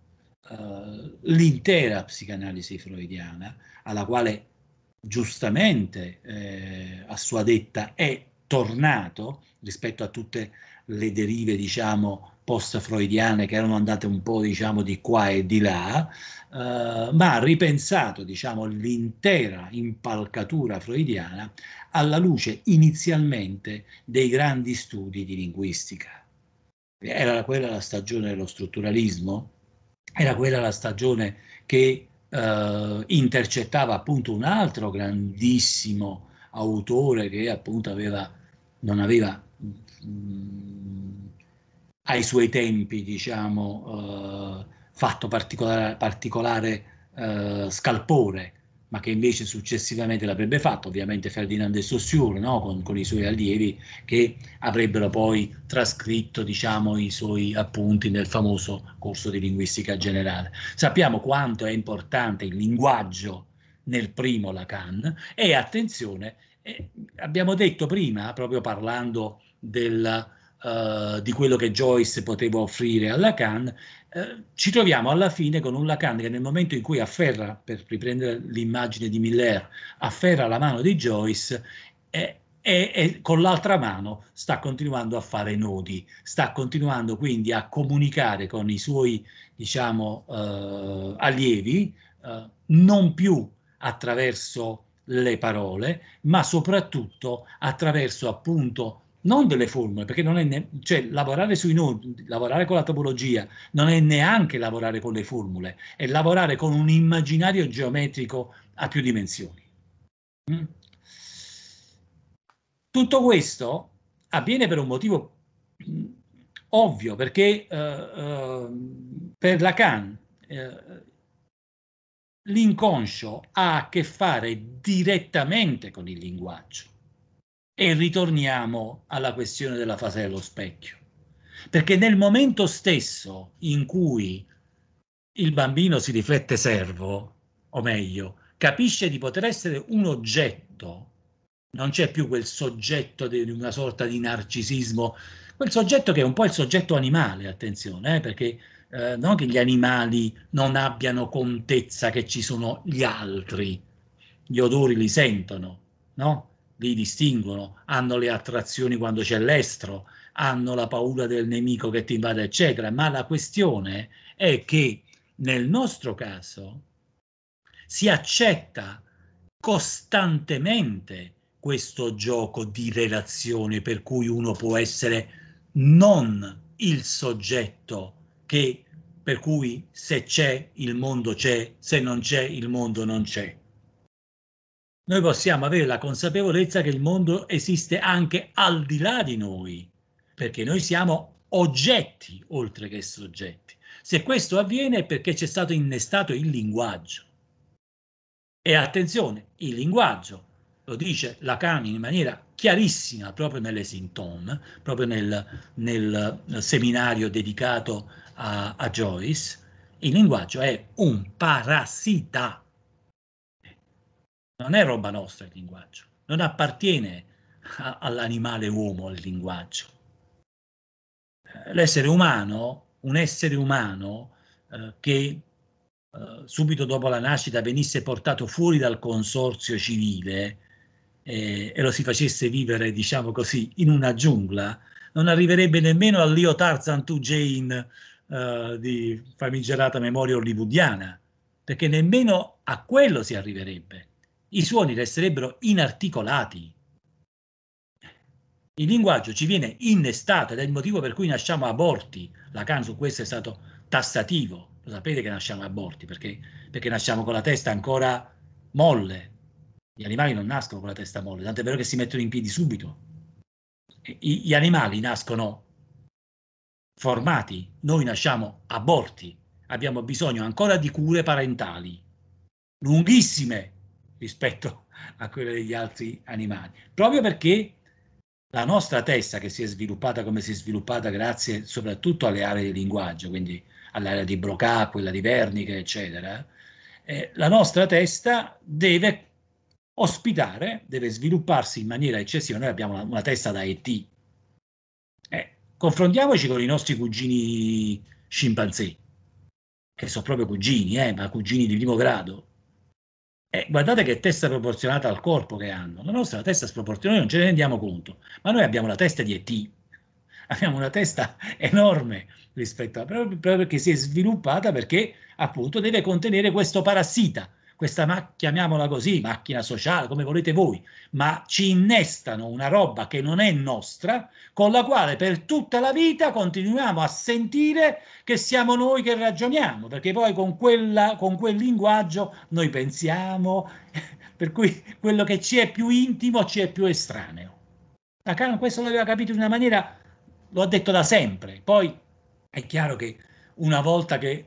uh, l'intera psicanalisi freudiana, alla quale giustamente eh, a sua detta è tornato rispetto a tutte le derive diciamo post-freudiane che erano andate un po' diciamo di qua e di là eh, ma ha ripensato diciamo l'intera impalcatura freudiana alla luce inizialmente dei grandi studi di linguistica. Era quella la stagione dello strutturalismo? Era quella la stagione che eh, intercettava appunto un altro grandissimo autore che appunto aveva, non aveva mh, mm, ai suoi tempi diciamo eh, fatto particolare, particolare eh, scalpore ma che invece successivamente l'avrebbe fatto, ovviamente Ferdinand de Saussure, no? con, con, i suoi allievi, che avrebbero poi trascritto diciamo, i suoi appunti nel famoso corso di linguistica generale. Sappiamo quanto è importante il linguaggio nel primo Lacan e attenzione, E abbiamo detto prima, proprio parlando del, uh, di quello che Joyce poteva offrire a Lacan, uh, ci troviamo alla fine con un Lacan che nel momento in cui afferra, per riprendere l'immagine di Miller, afferra la mano di Joyce, è, e, e, con l'altra mano sta continuando a fare nodi, sta continuando quindi a comunicare con i suoi, diciamo, eh, allievi, eh, non più attraverso le parole, ma soprattutto attraverso appunto non delle formule, perché non è ne- cioè, lavorare sui nodi, lavorare con la topologia, non è neanche lavorare con le formule, è lavorare con un immaginario geometrico a più dimensioni. Mm? Tutto questo avviene per un motivo mm, ovvio, perché uh, uh, per Lacan uh, l'inconscio ha a che fare direttamente con il linguaggio. E ritorniamo alla questione della fase dello specchio. Perché nel momento stesso in cui il bambino si riflette servo, o meglio, capisce di poter essere un oggetto non c'è più quel soggetto di una sorta di narcisismo, quel soggetto che è un po' il soggetto animale, attenzione, eh, perché eh, non che gli animali non abbiano contezza che ci sono gli altri, gli odori li sentono, no? Li distinguono, hanno le attrazioni quando c'è l'estro, hanno la paura del nemico che ti invade, eccetera, ma la questione è che nel nostro caso si accetta costantemente questo gioco di relazione per cui uno può essere non il soggetto che per cui se c'è il mondo c'è, se non c'è il mondo non c'è. Noi possiamo avere la consapevolezza che il mondo esiste anche al di là di noi, perché noi siamo oggetti oltre che soggetti. Se questo avviene è perché c'è stato innestato il linguaggio. E attenzione, il linguaggio lo dice Lacan in maniera chiarissima proprio nelle Symptômes, proprio nel, nel, seminario dedicato a, a Joyce, il linguaggio è un parassita. Non è roba nostra il linguaggio, non appartiene all'animale uomo il linguaggio. L'essere umano, un essere umano eh, che eh, subito dopo la nascita venisse portato fuori dal consorzio civile, eh, e lo si facesse vivere, diciamo così, in una giungla, non arriverebbe nemmeno all'Io Tarzan to Jane eh, di famigerata memoria hollywoodiana, perché nemmeno a quello si arriverebbe. I suoni resterebbero inarticolati. Il linguaggio ci viene innestato ed è il motivo per cui nasciamo aborti. Lacan su questo è stato tassativo. Lo sapete che nasciamo aborti perché, perché nasciamo con la testa ancora molle, gli animali non nascono con la testa molle, tant'è vero che si mettono in piedi subito. I, gli animali nascono formati, noi nasciamo aborti, abbiamo bisogno ancora di cure parentali, lunghissime rispetto a quelle degli altri animali, proprio perché la nostra testa che si è sviluppata come si è sviluppata grazie soprattutto alle aree di linguaggio, quindi all'area di Broca, quella di Wernicke, eccetera, eh, la nostra testa deve ospitare, deve svilupparsi in maniera eccessiva. Noi abbiamo una, una testa da ET. Eh, confrontiamoci con i nostri cugini scimpanzé, che sono proprio cugini, eh, ma cugini di primo grado. Eh, guardate che testa proporzionata al corpo che hanno. La nostra testa è sproporzionata, noi non ce ne rendiamo conto, ma noi abbiamo la testa di ET. Abbiamo una testa enorme rispetto a proprio perché si è sviluppata perché appunto deve contenere questo parassita questa, ma- chiamiamola così, macchina sociale, come volete voi, ma ci innestano una roba che non è nostra, con la quale per tutta la vita continuiamo a sentire che siamo noi che ragioniamo, perché poi con, quella, con quel linguaggio noi pensiamo, per cui quello che ci è più intimo ci è più estraneo. Lacan questo l'aveva capito in una maniera, lo ha detto da sempre, poi è chiaro che una volta che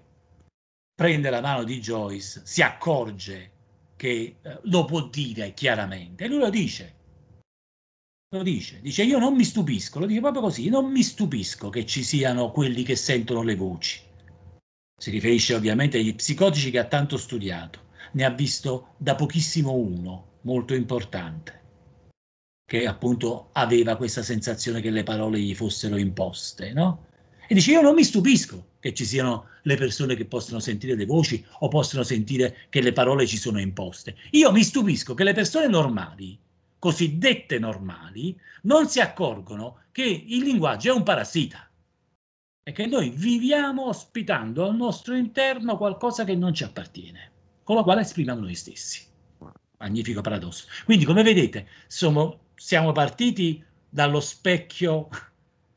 prende la mano di Joyce, si accorge che eh, lo può dire chiaramente e lui lo dice. Lo dice, dice io non mi stupisco, lo dice proprio così, non mi stupisco che ci siano quelli che sentono le voci. Si riferisce ovviamente agli psicotici che ha tanto studiato, ne ha visto da pochissimo uno, molto importante. che appunto aveva questa sensazione che le parole gli fossero imposte, no? E dice, io non mi stupisco che ci siano le persone che possono sentire le voci o possono sentire che le parole ci sono imposte. Io mi stupisco che le persone normali, cosiddette normali, non si accorgono che il linguaggio è un parassita e che noi viviamo ospitando al nostro interno qualcosa che non ci appartiene, con la quale esprimiamo noi stessi. Magnifico paradosso. Quindi, come vedete, siamo, siamo partiti dallo specchio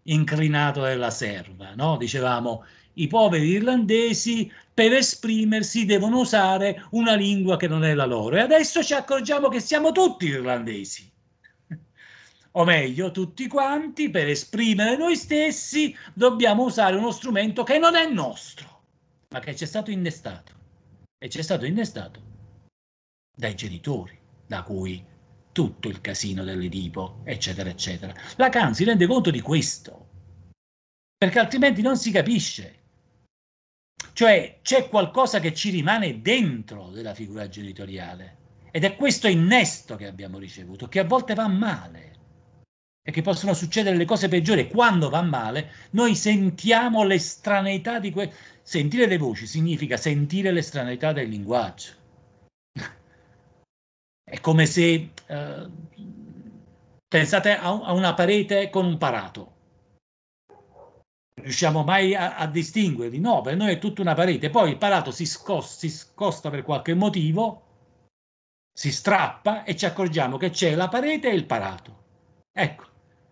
inclinato della serva, no? Dicevamo, i poveri irlandesi per esprimersi devono usare una lingua che non è la loro. E adesso ci accorgiamo che siamo tutti irlandesi. O meglio, tutti quanti per esprimere noi stessi dobbiamo usare uno strumento che non è nostro, ma che ci è stato innestato. E ci è stato innestato dai genitori, da cui tutto il casino dell'Edipo, eccetera, eccetera. Lacan si rende conto di questo, perché altrimenti non si capisce. Cioè c'è qualcosa che ci rimane dentro della figura genitoriale ed è questo innesto che abbiamo ricevuto, che a volte va male e che possono succedere le cose peggiori. Quando va male, noi sentiamo l'estraneità di quel... Sentire le voci significa sentire l'estraneità del linguaggio. È come se eh, pensate a, a, una parete con un parato. Riusciamo mai a, a, distinguerli? No, per noi è tutta una parete. Poi il parato si, scos, si scosta per qualche motivo, si strappa e ci accorgiamo che c'è la parete e il parato. Ecco,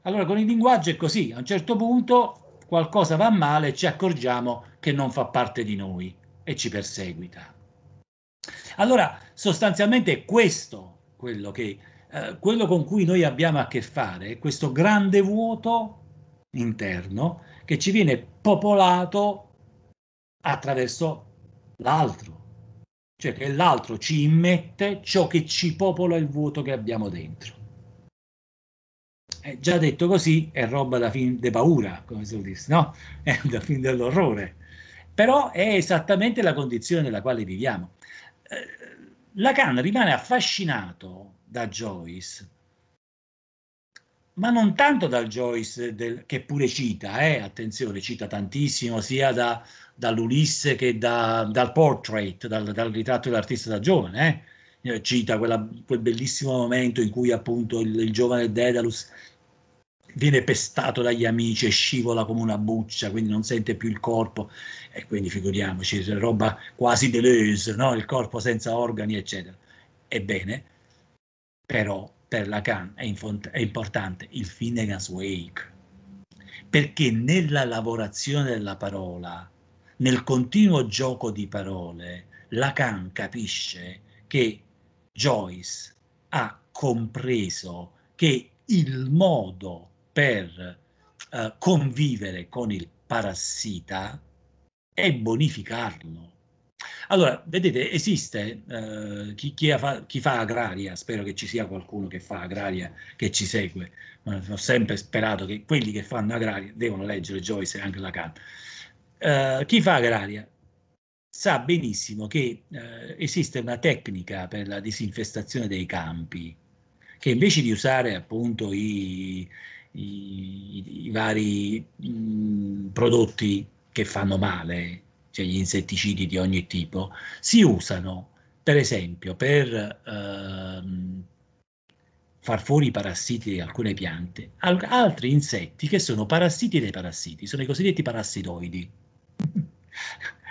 allora con il linguaggio è così. A un certo punto qualcosa va male e ci accorgiamo che non fa parte di noi e ci perseguita. Allora, sostanzialmente è questo quello, che, eh, quello con cui noi abbiamo a che fare, questo grande vuoto interno che ci viene popolato attraverso l'altro, cioè che l'altro ci immette ciò che ci popola il vuoto che abbiamo dentro. Eh, già detto così è roba da fin de paura, come si dice, no? È da fin dell'orrore. Però è esattamente la condizione nella quale viviamo. Eh, Lacan rimane affascinato da Joyce, ma non tanto dal Joyce del, che pure cita, eh, attenzione, cita tantissimo sia da, dall'Ulisse che da, dal portrait, dal, dal ritratto dell'artista da giovane, eh. cita quella, quel bellissimo momento in cui appunto il, il giovane Dedalus viene pestato dagli amici e scivola come una buccia, quindi non sente più il corpo, e quindi figuriamoci, roba quasi Deleuze, no? il corpo senza organi, eccetera. Ebbene, però per Lacan è, è importante il Finnegan's Wake, perché nella lavorazione della parola, nel continuo gioco di parole, Lacan capisce che Joyce ha compreso che il modo per uh, convivere con il parassita è bonificarlo. Allora, vedete, esiste uh, chi, chi, fa, chi, fa, agraria, spero che ci sia qualcuno che fa agraria che ci segue, ma ho sempre sperato che quelli che fanno agraria devono leggere Joyce e anche Lacan. Uh, chi fa agraria sa benissimo che esiste una tecnica per la disinfestazione dei campi, che invece di usare appunto i, i, i vari mh, prodotti che fanno male, cioè gli insetticidi di ogni tipo, si usano per esempio per ehm, far fuori i parassiti di alcune piante, al- altri insetti che sono parassiti dei parassiti, sono i cosiddetti parassitoidi.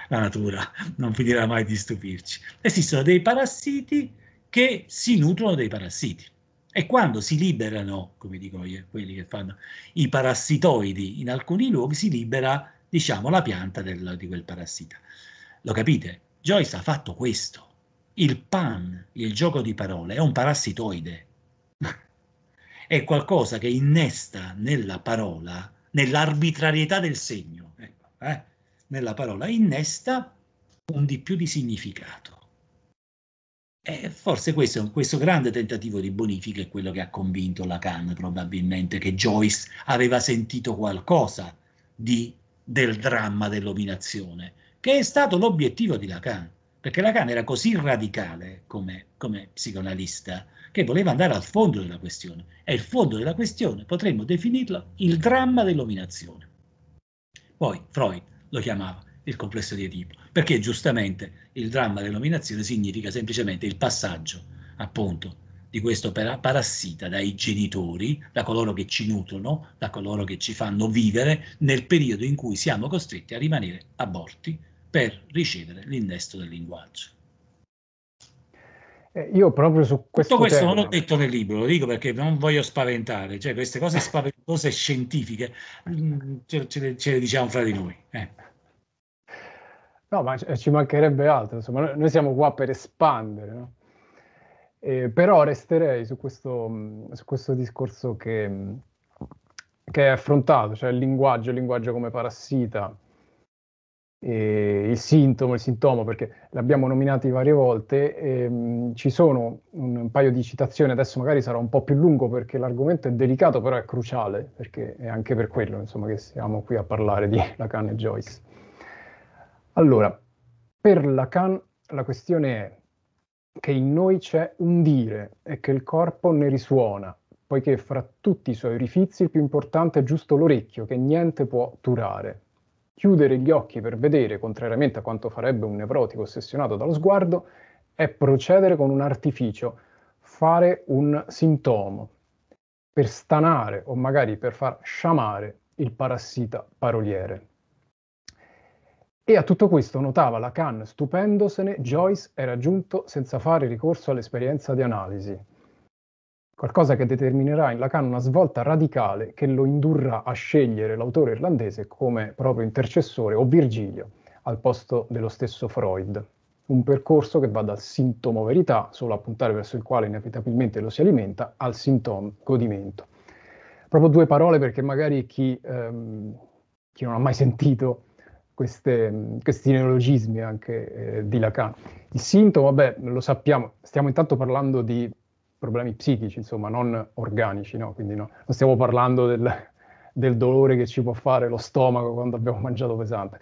La natura non finirà mai di stupirci. Esistono dei parassiti che si nutrono dei parassiti. E quando si liberano, come dicono io, quelli che fanno i parassitoidi in alcuni luoghi, si libera, diciamo, la pianta del, di quel parassita. Lo capite? Joyce ha fatto questo. Il pan, il gioco di parole, è un parassitoide. è qualcosa che innesta nella parola, nell'arbitrarietà del segno, ecco, eh? nella parola, innesta un di più di significato. E forse questo, questo, grande tentativo di bonifica è quello che ha convinto Lacan probabilmente che Joyce aveva sentito qualcosa di, del dramma dell'ominazione, che è stato l'obiettivo di Lacan, perché Lacan era così radicale come, come psicoanalista che voleva andare al fondo della questione. E il fondo della questione potremmo definirlo il dramma dell'ominazione. Poi Freud lo chiamava il complesso di Edipo, perché giustamente il dramma dell'ominazione significa semplicemente il passaggio, appunto, di questo parassita dai genitori, da coloro che ci nutrono, da coloro che ci fanno vivere nel periodo in cui siamo costretti a rimanere aborti per ricevere l'innesto del linguaggio. Eh, io proprio su questo Tutto questo tema... non l'ho detto nel libro, lo dico perché non voglio spaventare, cioè queste cose spaventose scientifiche mm, ce, ce, le, ce, le, diciamo fra di noi. Eh. No, ma ci mancherebbe altro, insomma, noi siamo qua per espandere, no? Eh, però resterei su questo, mm, su questo discorso che, mm, che, è affrontato, cioè il linguaggio, il linguaggio come parassita, il sintomo, il sintomo, perché l'abbiamo nominati varie volte, e, mh, ci sono un, un, paio di citazioni, adesso magari sarà un po' più lungo perché l'argomento è delicato, però è cruciale, perché è anche per quello insomma, che siamo qui a parlare di Lacan e Joyce. Allora, per Lacan la questione è che in noi c'è un dire e che il corpo ne risuona, poiché fra tutti i suoi orifizi il più importante è giusto l'orecchio, che niente può durare. Chiudere gli occhi per vedere, contrariamente a quanto farebbe un nevrotico ossessionato dallo sguardo, è procedere con un artificio, fare un sintomo, per stanare o magari per far sciamare il parassita paroliere. E a tutto questo notava Lacan stupendosene, Joyce era giunto senza fare ricorso all'esperienza di analisi. Qualcosa che determinerà in Lacan una svolta radicale che lo indurrà a scegliere l'autore irlandese come proprio intercessore o Virgilio al posto dello stesso Freud. Un percorso che va dal sintomo verità, solo a puntare verso il quale inevitabilmente lo si alimenta, al sintomo godimento. Proprio due parole perché magari chi, ehm, chi non ha mai sentito queste, questi neologismi anche eh, di Lacan. Il sintomo, vabbè, lo sappiamo, stiamo intanto parlando di problemi psichici, insomma, non organici, no? Quindi no, non stiamo parlando del, del, dolore che ci può fare lo stomaco quando abbiamo mangiato pesante.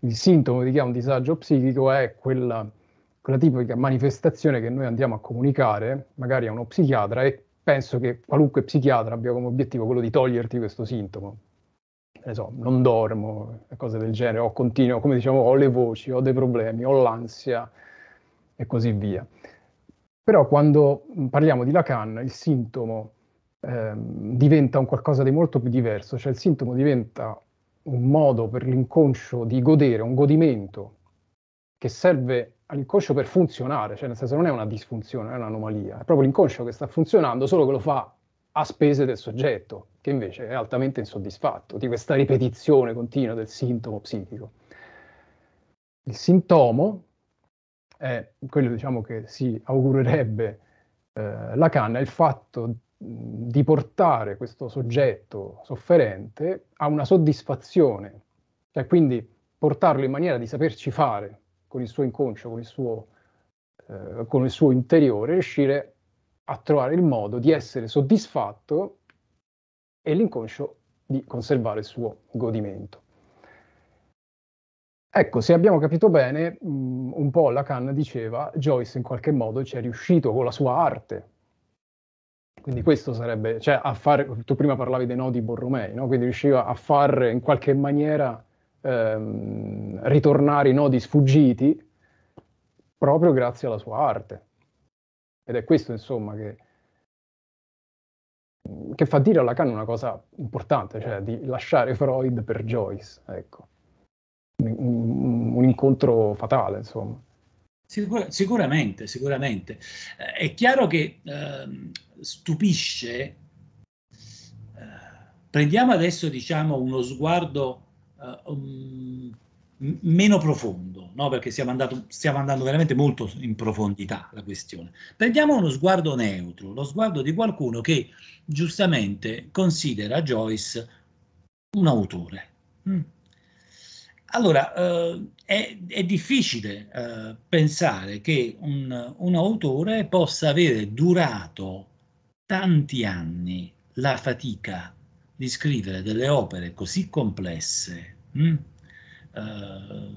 Il sintomo di chi ha un disagio psichico è quella, quella tipica manifestazione che noi andiamo a comunicare, magari a uno psichiatra, e penso che qualunque psichiatra abbia come obiettivo quello di toglierti questo sintomo, so, non dormo, cose del genere, o continuo, come diciamo, ho le voci, ho dei problemi, ho l'ansia e così via. Però quando parliamo di Lacan, il sintomo eh, diventa un qualcosa di molto più diverso, cioè il sintomo diventa un modo per l'inconscio di godere, un godimento che serve all'inconscio per funzionare, cioè nel senso non è una disfunzione, è un'anomalia, è proprio l'inconscio che sta funzionando, solo che lo fa a spese del soggetto, che invece è altamente insoddisfatto di questa ripetizione continua del sintomo psichico. Il sintomo è quello diciamo, che si augurerebbe eh, Lacan, è il fatto di portare questo soggetto sofferente a una soddisfazione, cioè quindi portarlo in maniera di saperci fare con il suo inconscio, con il suo, eh, con il suo interiore, riuscire a trovare il modo di essere soddisfatto e l'inconscio di conservare il suo godimento. Ecco, se abbiamo capito bene, mh, un po' Lacan diceva, Joyce in qualche modo ci è riuscito con la sua arte. Quindi questo sarebbe, cioè a fare, tu prima parlavi dei nodi Borromei, no? quindi riusciva a far in qualche maniera ehm, ritornare i nodi sfuggiti proprio grazie alla sua arte. Ed è questo, insomma, che, che fa dire a Lacan una cosa importante, cioè di lasciare Freud per Joyce, ecco. Un, un, incontro fatale, insomma. Sicur- sicuramente, sicuramente. Eh, è chiaro che eh, stupisce, eh, prendiamo adesso diciamo uno sguardo um, meno profondo, no? perché stiamo, andato, stiamo, andando veramente molto in profondità la questione. Prendiamo uno sguardo neutro, lo sguardo di qualcuno che giustamente considera Joyce un autore. Mm. Allora, eh, è, è, difficile eh, pensare che un, un, autore possa avere durato tanti anni la fatica di scrivere delle opere così complesse. Mm? Eh,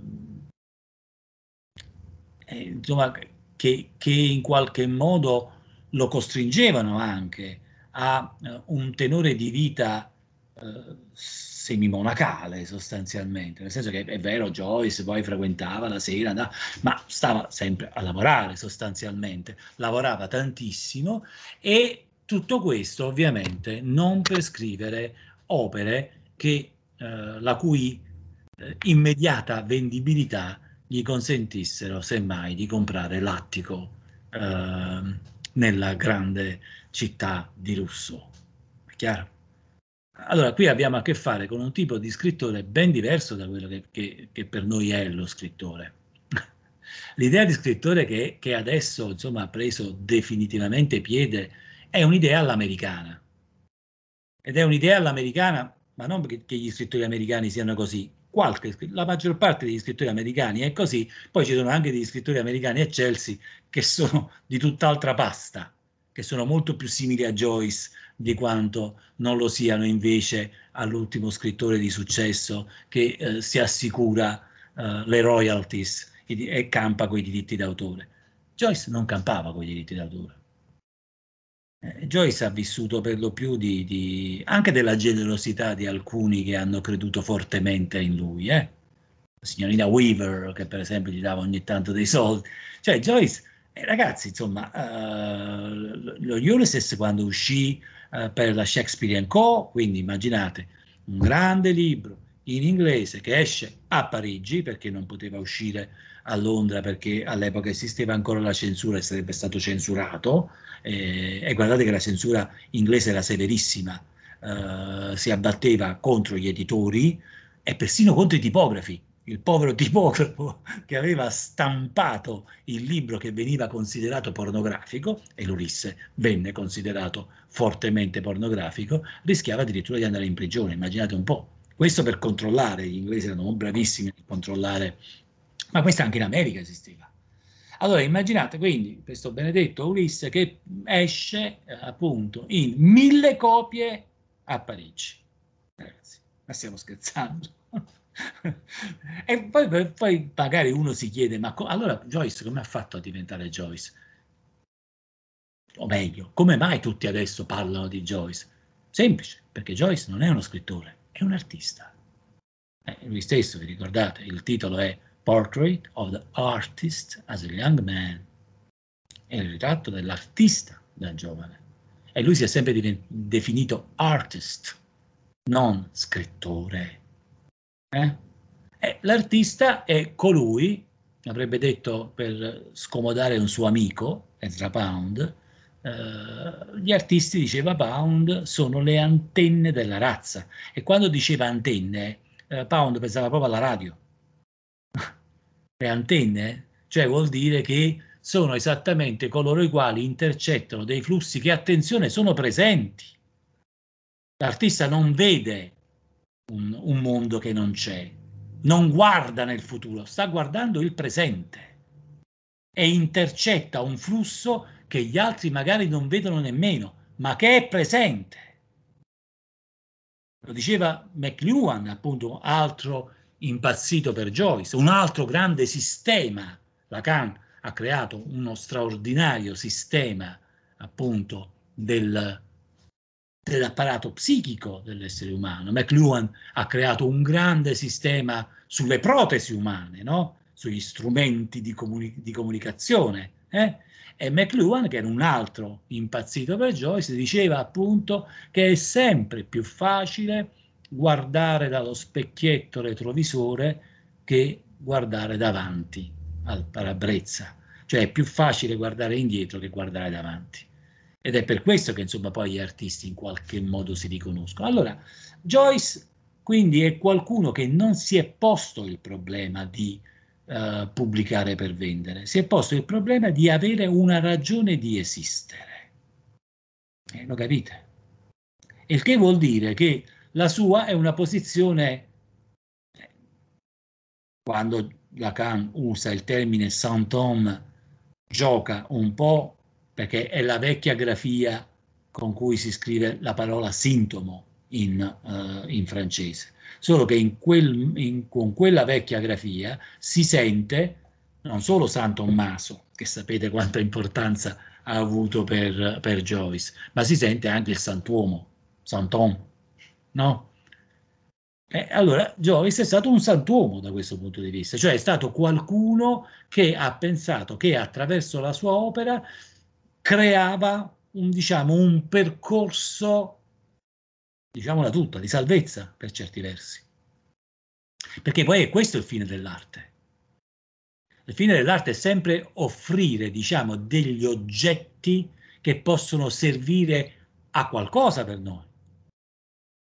insomma, che, che, in qualche modo lo costringevano anche a uh, un tenore di vita uh, semimonacale sostanzialmente, nel senso che è vero Joyce poi frequentava la sera, da, ma stava sempre a lavorare sostanzialmente, lavorava tantissimo e tutto questo ovviamente non per scrivere opere che, eh, la cui eh, immediata vendibilità gli consentissero semmai di comprare l'attico eh, nella grande città di Russo. È chiaro? Allora, qui abbiamo a che fare con un tipo di scrittore ben diverso da quello che, che, che per noi è lo scrittore. L'idea di scrittore che, che adesso insomma, ha preso definitivamente piede è un'idea all'americana. Ed è un'idea all'americana, ma non perché gli scrittori americani siano così. Qualche, la maggior parte degli scrittori americani è così, poi ci sono anche degli scrittori americani eccelsi che sono di tutt'altra pasta, che sono molto più simili a Joyce di quanto non lo siano invece all'ultimo scrittore di successo che eh, si assicura eh, le royalties e campa con i diritti d'autore. Joyce non campava con i diritti d'autore. Eh, Joyce ha vissuto per lo più di, di, anche della generosità di alcuni che hanno creduto fortemente in lui. Eh? La signorina Weaver, che per esempio gli dava ogni tanto dei soldi. Cioè Joyce, eh, ragazzi, insomma, uh, lo Ulysses quando uscì uh, per la Shakespeare Co., quindi immaginate, un grande libro in inglese che esce a Parigi perché non poteva uscire a Londra perché all'epoca esisteva ancora la censura e sarebbe stato censurato eh, e guardate che la censura inglese era severissima, eh, si abbatteva contro gli editori e persino contro i tipografi. Il povero tipografo che aveva stampato il libro che veniva considerato pornografico, e l'Ulisse venne considerato fortemente pornografico, rischiava addirittura di andare in prigione. Immaginate un po'. Questo per controllare, gli inglesi erano bravissimi a controllare, ma questo anche in America esisteva. Allora immaginate quindi questo benedetto Ulisse che esce eh, appunto in mille copie a Parigi. Ragazzi, ma stiamo scherzando? e poi, poi, magari uno si chiede, ma allora Joyce come ha fatto a diventare Joyce? O meglio, come mai tutti adesso parlano di Joyce? Semplice, perché Joyce non è uno scrittore, è un artista. Eh, lui stesso, vi ricordate, il titolo è Portrait of the Artist as a Young Man. È il ritratto dell'artista da giovane. E lui si è sempre definito artist, non scrittore. Eh? L'artista è colui, avrebbe detto per scomodare un suo amico, Ezra Pound, Uh, gli artisti, diceva Pound, sono le antenne della razza. E quando diceva antenne, uh, Pound pensava proprio alla radio le antenne, cioè vuol dire che sono esattamente coloro i quali intercettano dei flussi che, attenzione, sono presenti. L'artista non vede un, un mondo che non c'è, non guarda nel futuro, sta guardando il presente e intercetta un flusso che gli altri magari non vedono nemmeno, ma che è presente. Lo diceva McLuhan, appunto, altro impazzito per Joyce, un altro grande sistema. Lacan ha creato uno straordinario sistema appunto del, dell'apparato psichico dell'essere umano. McLuhan ha creato un grande sistema sulle protesi umane, no? sugli strumenti di, comuni- di comunicazione. Eh? E McLuhan, che era un altro impazzito per Joyce, diceva appunto che è sempre più facile guardare dallo specchietto retrovisore che guardare davanti al parabrezza. Cioè è più facile guardare indietro che guardare davanti. Ed è per questo che insomma poi gli artisti in qualche modo si riconoscono. Allora, Joyce quindi è qualcuno che non si è posto il problema di uh, pubblicare per vendere, si è posto il problema di avere una ragione di esistere. Eh, lo capite? Il che vuol dire che la sua è una posizione, quando Lacan usa il termine Saint-Homme, gioca un po' perché è la vecchia grafia con cui si scrive la parola sintomo in, uh, in francese. Solo che in quel, in, con quella vecchia grafia si sente non solo San Tommaso, che sapete quanta importanza ha avuto per, per Joyce, ma si sente anche il santuomo, Santon, no? Eh, allora, Joyce è stato un santuomo da questo punto di vista, cioè è stato qualcuno che ha pensato che attraverso la sua opera creava un, diciamo, un percorso, diciamola tutta, di salvezza per certi versi. Perché poi è questo il fine dell'arte. Il fine dell'arte è sempre offrire, diciamo, degli oggetti che possono servire a qualcosa per noi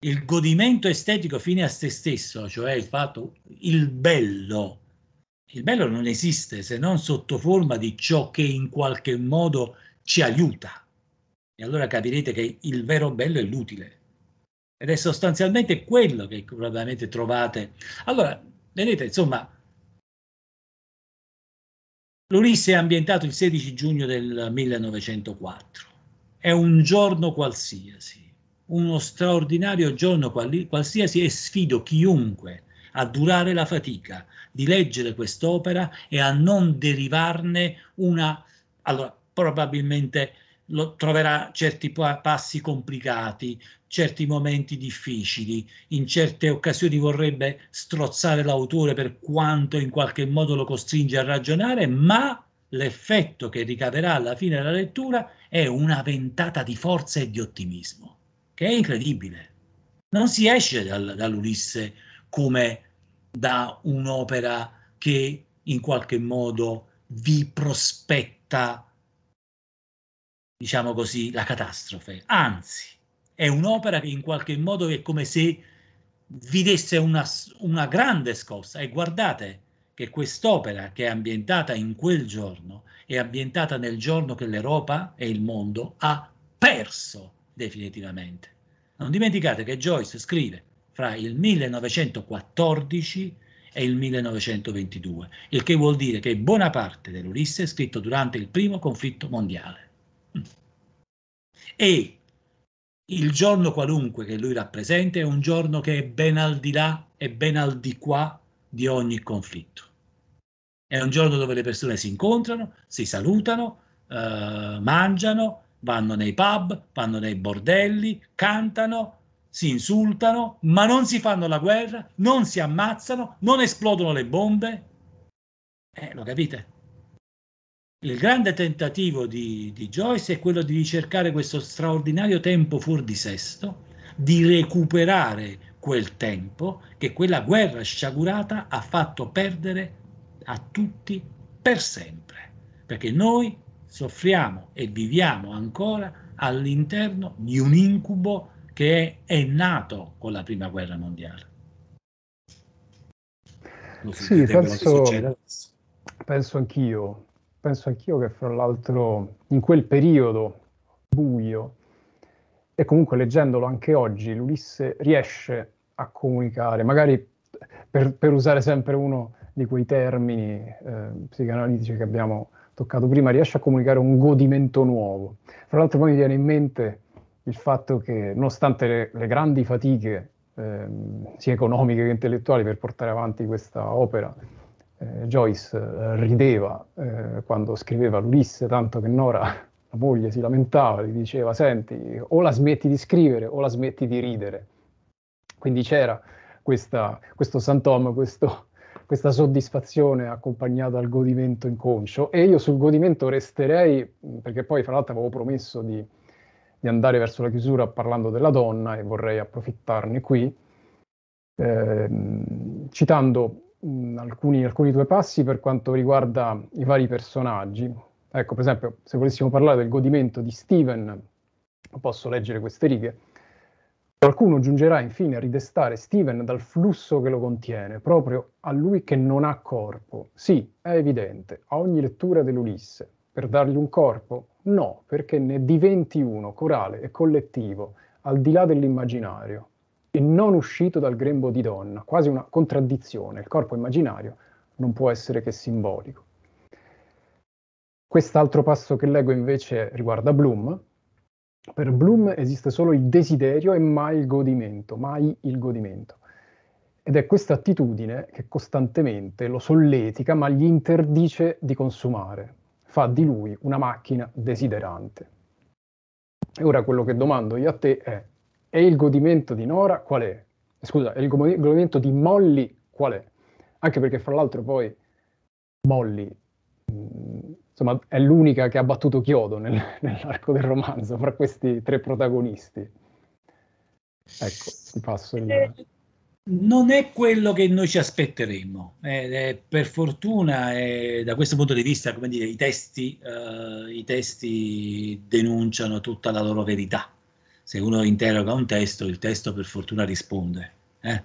il godimento estetico fine a se stesso, cioè il fatto, il bello, il bello non esiste se non sotto forma di ciò che in qualche modo ci aiuta. E allora capirete che il vero bello è l'utile. Ed è sostanzialmente quello che probabilmente trovate. Allora, vedete, insomma, l'Ulisse è ambientato il 16 giugno del 1904. È un giorno qualsiasi uno straordinario giorno qualsiasi e sfido chiunque a durare la fatica di leggere quest'opera e a non derivarne una... Allora, probabilmente lo, troverà certi passi complicati, certi momenti difficili, in certe occasioni vorrebbe strozzare l'autore per quanto in qualche modo lo costringe a ragionare, ma l'effetto che ricaverà alla fine della lettura è una ventata di forza e di ottimismo che è incredibile. Non si esce dal, dall'Ulisse come da un'opera che in qualche modo vi prospetta, diciamo così, la catastrofe. Anzi, è un'opera che in qualche modo è come se vi desse una, una grande scossa. E guardate che quest'opera, che è ambientata in quel giorno, è ambientata nel giorno che l'Europa e il mondo ha perso definitivamente. Non dimenticate che Joyce scrive fra il 1914 e il 1922, il che vuol dire che buona parte dell'Ulisse è scritto durante il primo conflitto mondiale. E il giorno qualunque che lui rappresenta è un giorno che è ben al di là e ben al di qua di ogni conflitto. È un giorno dove le persone si incontrano, si salutano, eh, mangiano, vanno nei pub, vanno nei bordelli, cantano, si insultano, ma non si fanno la guerra, non si ammazzano, non esplodono le bombe. Eh, lo capite? Il grande tentativo di, di Joyce è quello di ricercare questo straordinario tempo fuori di sesto, di recuperare quel tempo che quella guerra sciagurata ha fatto perdere a tutti per sempre. Perché noi soffriamo e viviamo ancora all'interno di un incubo che è, nato con la prima guerra mondiale. Sì, penso, penso anch'io, penso anch'io che fra l'altro in quel periodo buio e comunque leggendolo anche oggi l'Ulisse riesce a comunicare, magari per, per usare sempre uno di quei termini eh, psicanalitici che abbiamo toccato prima, riesce a comunicare un godimento nuovo. Fra l'altro poi mi viene in mente il fatto che nonostante le, le grandi fatiche ehm, sia economiche che intellettuali per portare avanti questa opera, eh, Joyce eh, rideva eh, quando scriveva l'Ulisse, tanto che Nora, la moglie, si lamentava, gli diceva senti o la smetti di scrivere o la smetti di ridere. Quindi c'era questa, questo Santom, questo questa soddisfazione accompagnata al godimento inconscio e io sul godimento resterei, perché poi fra l'altro avevo promesso di, di andare verso la chiusura parlando della donna e vorrei approfittarne qui, eh, citando mh, alcuni, alcuni tuoi passi per quanto riguarda i vari personaggi. Ecco, per esempio, se volessimo parlare del godimento di Steven, posso leggere queste righe. Qualcuno giungerà infine a ridestare Steven dal flusso che lo contiene, proprio a lui che non ha corpo. Sì, è evidente, a ogni lettura dell'Ulisse. Per dargli un corpo? No, perché ne diventi uno, corale e collettivo, al di là dell'immaginario, e non uscito dal grembo di donna, quasi una contraddizione. Il corpo immaginario non può essere che simbolico. Quest'altro passo che leggo invece riguarda Bloom, per Bloom esiste solo il desiderio e mai il godimento, mai il godimento. Ed è questa attitudine che costantemente lo solletica, ma gli interdice di consumare. fa di lui una macchina desiderante. E ora quello che domando io a te è, e il godimento di Nora qual è? Scusa, e il godimento di Molly qual è? Anche perché fra l'altro poi Molly insomma, è l'unica che ha battuto chiodo nel, nell'arco del romanzo fra questi tre protagonisti. Ecco, ti passo il... Eh, non è quello che noi ci aspetteremmo. Eh, per fortuna, eh, da questo punto di vista, come dire, i testi, eh, i testi denunciano tutta la loro verità. Se uno interroga un testo, il testo per fortuna risponde. Eh.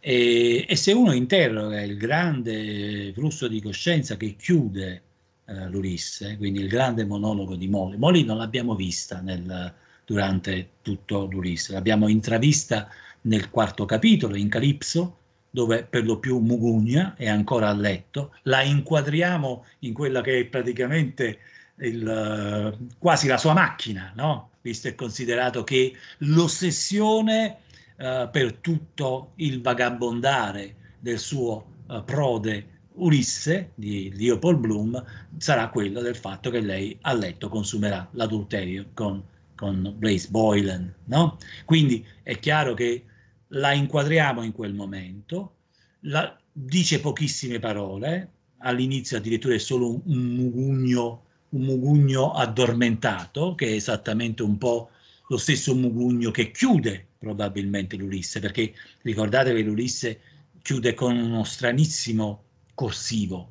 E, e, se uno interroga il grande flusso di coscienza che chiude eh, l'Ulisse, quindi il grande monologo di Molly, Molly non l'abbiamo vista nel, durante tutto l'Ulisse, l'abbiamo intravista nel quarto capitolo, in Calipso, dove per lo più Mugugna è ancora a letto, la inquadriamo in quella che è praticamente il, quasi la sua macchina, no? visto e considerato che l'ossessione uh, per tutto il vagabondare del suo uh, prode Ulisse di Leopold Bloom sarà quello del fatto che lei a letto consumerà l'adulterio con, con Blaise Boylan. No? Quindi è chiaro che la inquadriamo in quel momento, la, dice pochissime parole, all'inizio addirittura è solo un, un, mugugno, un mugugno addormentato, che è esattamente un po' lo stesso mugugno che chiude probabilmente l'Ulisse, perché ricordate che l'Ulisse chiude con uno stranissimo corsivo,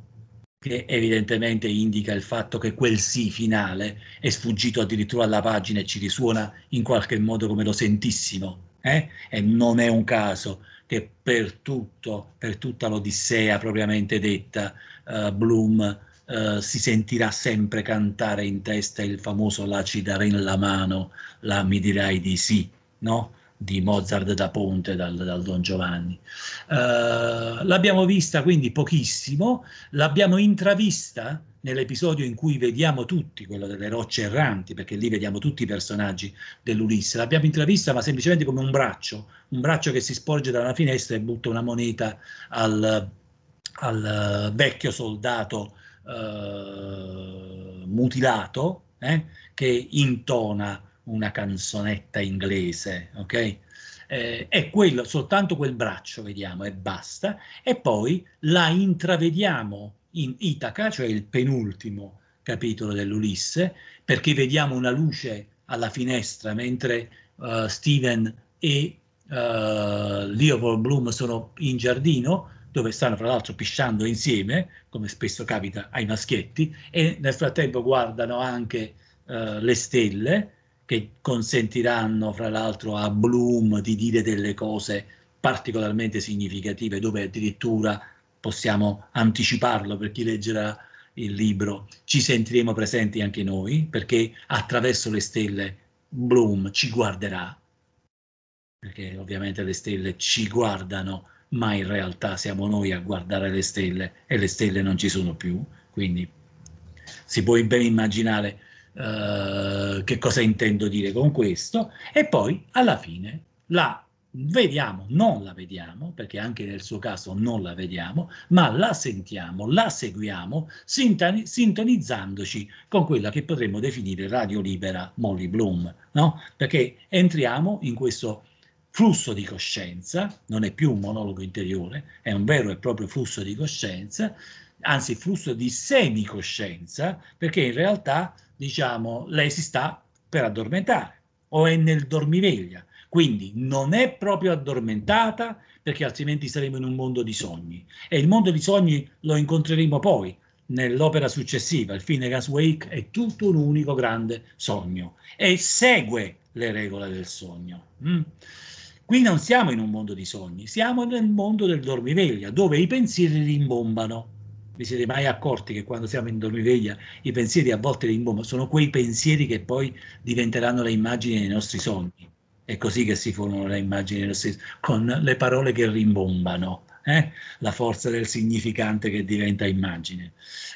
che evidentemente indica il fatto che quel sì finale è sfuggito addirittura alla pagina e ci risuona in qualche modo come lo sentissimo. Eh? E non è un caso che per, tutto, per tutta l'Odissea propriamente detta, uh, Bloom uh, si sentirà sempre cantare in testa il famoso La ci darei la mano, la mi dirai di sì, no? Di Mozart da Ponte dal, dal Don Giovanni. Uh, l'abbiamo vista quindi pochissimo, l'abbiamo intravista nell'episodio in cui vediamo tutti, quello delle rocce erranti, perché lì vediamo tutti i personaggi dell'Ulisse, l'abbiamo intravista ma semplicemente come un braccio, un braccio che si sporge da una finestra e butta una moneta al, al vecchio soldato uh, mutilato eh, che intona una canzonetta inglese, ok? Eh, è quello, soltanto quel braccio vediamo e basta, e poi la intravediamo in Itaca, cioè il penultimo capitolo dell'Ulisse, perché vediamo una luce alla finestra mentre uh, Steven e uh, Leopold Bloom sono in giardino, dove stanno fra l'altro pisciando insieme, come spesso capita ai maschietti, e nel frattempo guardano anche uh, le stelle, che consentiranno fra l'altro a Bloom di dire delle cose particolarmente significative dove addirittura possiamo anticiparlo per chi leggerà il libro, ci sentiremo presenti anche noi perché attraverso le stelle Bloom ci guarderà, perché ovviamente le stelle ci guardano, ma in realtà siamo noi a guardare le stelle e le stelle non ci sono più, quindi si può ben immaginare eh, che cosa intendo dire con questo, e poi alla fine la vediamo, non la vediamo, perché anche nel suo caso non la vediamo, ma la sentiamo, la seguiamo, sintonizzandoci con quella che potremmo definire radio libera Molly Bloom, no? Perché entriamo in questo flusso di coscienza, non è più un monologo interiore, è un vero e proprio flusso di coscienza, anzi flusso di semicoscienza, perché in realtà diciamo, lei si sta per addormentare o è nel dormiveglia. Quindi non è proprio addormentata perché altrimenti saremo in un mondo di sogni. E il mondo di sogni lo incontreremo poi nell'opera successiva. Il Finnegan's Wake è tutto un unico grande sogno e segue le regole del sogno. Mm? Qui non siamo in un mondo di sogni, siamo nel mondo del dormiveglia, dove i pensieri rimbombano vi siete mai accorti che quando siamo in dormiveglia i pensieri a volte rimbombano? Sono quei pensieri che poi diventeranno le immagini nei nostri sogni. È così che si formano le immagini nei nostri sogni, con le parole che rimbombano. Eh? la forza del significante che diventa immagine.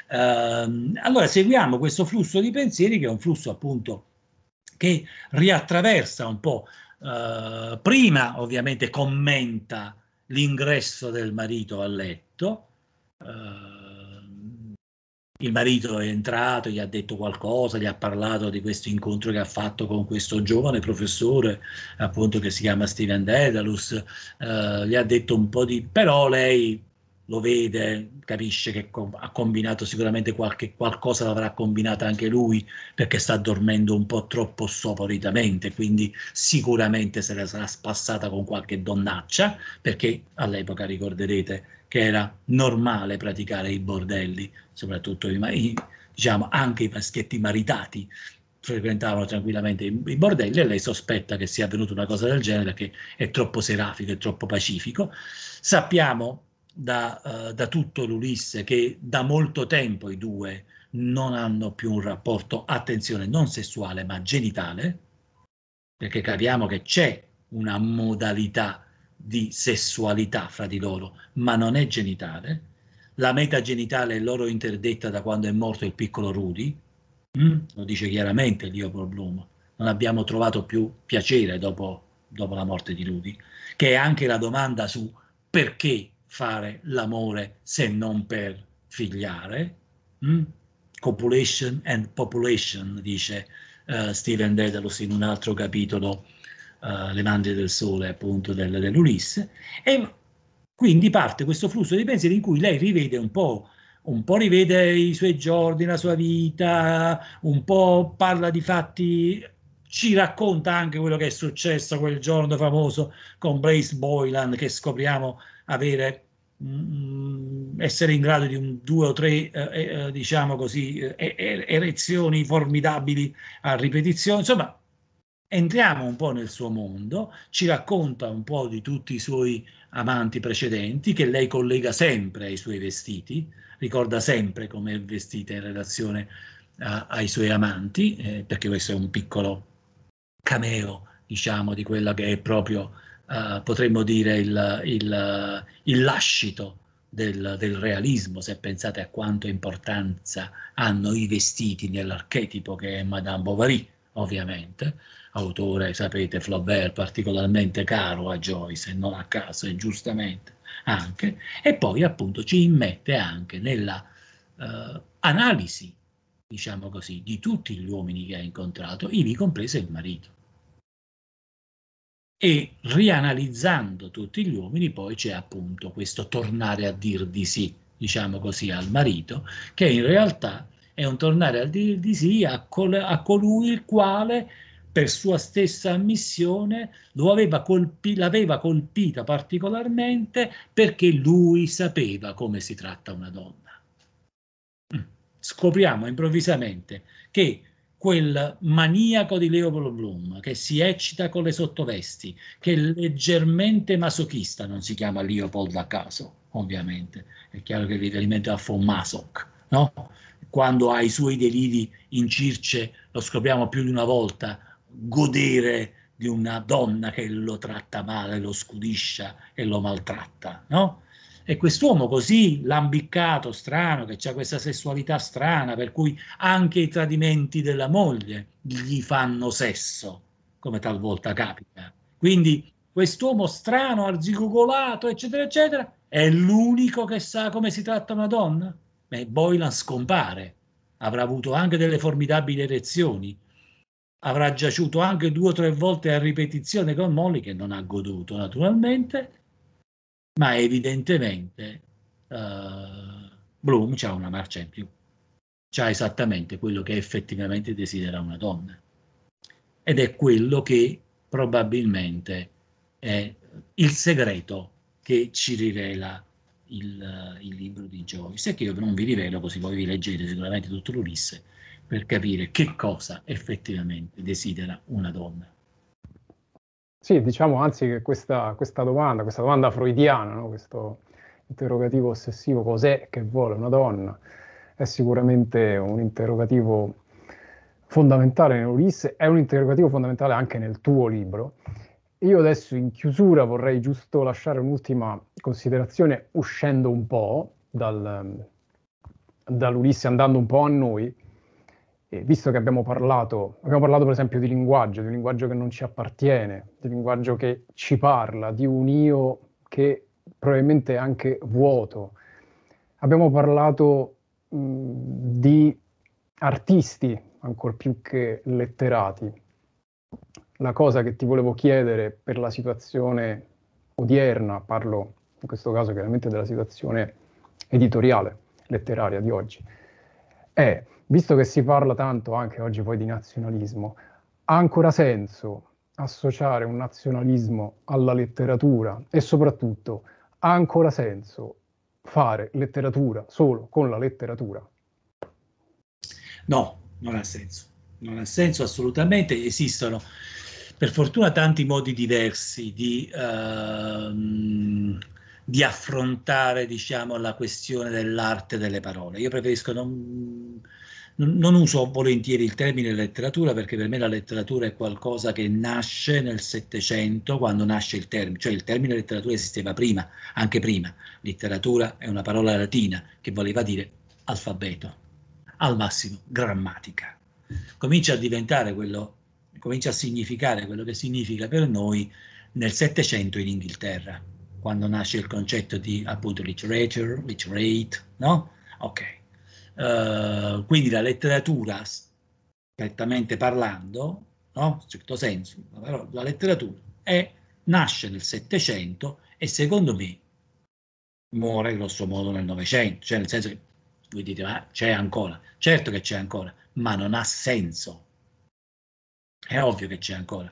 Uh, allora seguiamo questo flusso di pensieri che è un flusso appunto che riattraversa un po', uh, prima ovviamente commenta l'ingresso del marito a letto, uh, il marito è entrato, gli ha detto qualcosa, gli ha parlato di questo incontro che ha fatto con questo giovane professore, appunto che si chiama Steven Dedalus, eh, gli ha detto un po' di... però lei lo vede, capisce che ha combinato sicuramente qualche, qualcosa l'avrà combinata anche lui perché sta dormendo un po' troppo soporitamente, quindi sicuramente se la sarà spassata con qualche donnaccia, perché all'epoca ricorderete che era normale praticare i bordelli, soprattutto i, diciamo, anche i maschietti maritati frequentavano tranquillamente i, i bordelli e lei sospetta che sia avvenuta una cosa del genere perché è troppo serafico, è troppo pacifico. Sappiamo da, uh, da tutto l'Ulisse che da molto tempo i due non hanno più un rapporto, attenzione, non sessuale ma genitale, perché capiamo che c'è una modalità di sessualità fra di loro, ma non è genitale. La meta genitale è loro interdetta da quando è morto il piccolo Rudy, mm? lo dice chiaramente Leopold Bloom, non abbiamo trovato più piacere dopo, dopo la morte di Rudy, che è anche la domanda su perché fare l'amore se non per figliare. Mm? Copulation and population, dice uh, Steven Dedalus in un altro capitolo, uh, Le mandrie del sole, appunto, del, dell'Ulisse. E quindi parte questo flusso di pensieri in cui lei rivede un po' un po' rivede i suoi giorni, la sua vita, un po' parla di fatti, ci racconta anche quello che è successo quel giorno famoso con Blaze Boylan che scopriamo avere mh, mm, essere in grado di un due o tre eh, eh, diciamo così eh, erezioni formidabili a ripetizione. Insomma entriamo un po' nel suo mondo ci racconta un po' di tutti i suoi amanti precedenti che lei collega sempre ai suoi vestiti ricorda sempre come è vestita in relazione a, ai suoi amanti eh, perché questo è un piccolo cameo diciamo di quella che è proprio uh, potremmo dire, il, il, il lascito del, del, realismo, se pensate a quanto importanza hanno i vestiti nell'archetipo che è Madame Bovary, ovviamente, autore, sapete, Flaubert particolarmente caro a Joyce e non a caso e giustamente anche, e poi appunto ci immette anche nella uh, analisi, diciamo così, di tutti gli uomini che ha incontrato, ivi compreso il marito e rianalizzando tutti gli uomini poi c'è appunto questo tornare a dir di sì, diciamo così, al marito, che in realtà è un tornare a dir di sì a, col- a colui il quale per sua stessa ammissione aveva colpi- l'aveva colpita particolarmente perché lui sapeva come si tratta una donna. Mm. Scopriamo improvvisamente che quel maniaco di Leopold Bloom che si eccita con le sottovesti, che è leggermente masochista, non si chiama Leopold a caso, ovviamente, è chiaro che riferimento a von Masoch, no? Quando ha i suoi deliri in Circe, lo scopriamo più di una volta, godere di una donna che lo tratta male, lo scudiscia e lo maltratta, no? E quest'uomo così lambiccato, strano, che ha questa sessualità strana, per cui anche i tradimenti della moglie gli fanno sesso, come talvolta capita. Quindi quest'uomo strano, arzigogolato, eccetera, eccetera, è l'unico che sa come si tratta una donna? Beh, Boylan scompare, avrà avuto anche delle formidabili erezioni, avrà giaciuto anche due o tre volte a ripetizione con Molly, che non ha goduto naturalmente, ma evidentemente uh, Bloom ha una marcia in più, ha esattamente quello che effettivamente desidera una donna. Ed è quello che probabilmente è il segreto che ci rivela il, il, libro di Joyce. E che io non vi rivelo così voi vi leggete sicuramente tutto l'Ulisse per capire che cosa effettivamente desidera una donna. Sì, diciamo anzi che questa, questa domanda, questa domanda freudiana, no? questo interrogativo ossessivo, cos'è che vuole una donna, è sicuramente un interrogativo fondamentale nell'Ulisse, è un interrogativo fondamentale anche nel tuo libro. Io adesso in chiusura vorrei giusto lasciare un'ultima considerazione uscendo un po' dal, dall'Ulisse, andando un po' a noi, e visto che abbiamo parlato, abbiamo parlato per esempio di linguaggio, di un linguaggio che non ci appartiene, di un linguaggio che ci parla, di un io che probabilmente è anche vuoto. Abbiamo parlato mh, di artisti, ancor più che letterati. La cosa che ti volevo chiedere per la situazione odierna, parlo in questo caso chiaramente della situazione editoriale, letteraria di oggi, è, visto che si parla tanto anche oggi poi di nazionalismo, ha ancora senso associare un nazionalismo alla letteratura e soprattutto ha ancora senso fare letteratura solo con la letteratura? No, non ha senso. Non ha senso assolutamente. Esistono per fortuna tanti modi diversi di, uh, di affrontare diciamo, la questione dell'arte delle parole. Io preferisco non, non uso volentieri il termine letteratura perché per me la letteratura è qualcosa che nasce nel Settecento, quando nasce il termine, cioè il termine letteratura esisteva prima, anche prima. Letteratura è una parola latina che voleva dire alfabeto, al massimo grammatica. Comincia a diventare quello, comincia a significare quello che significa per noi nel Settecento in Inghilterra, quando nasce il concetto di appunto literature, literate, no? Ok Uh, quindi la letteratura, strettamente parlando, no? in certo senso, la, la letteratura è, nasce nel Settecento e secondo me muore grosso modo nel Novecento, cioè nel senso che voi dite ma c'è ancora, certo che c'è ancora, ma non ha senso. È ovvio che c'è ancora.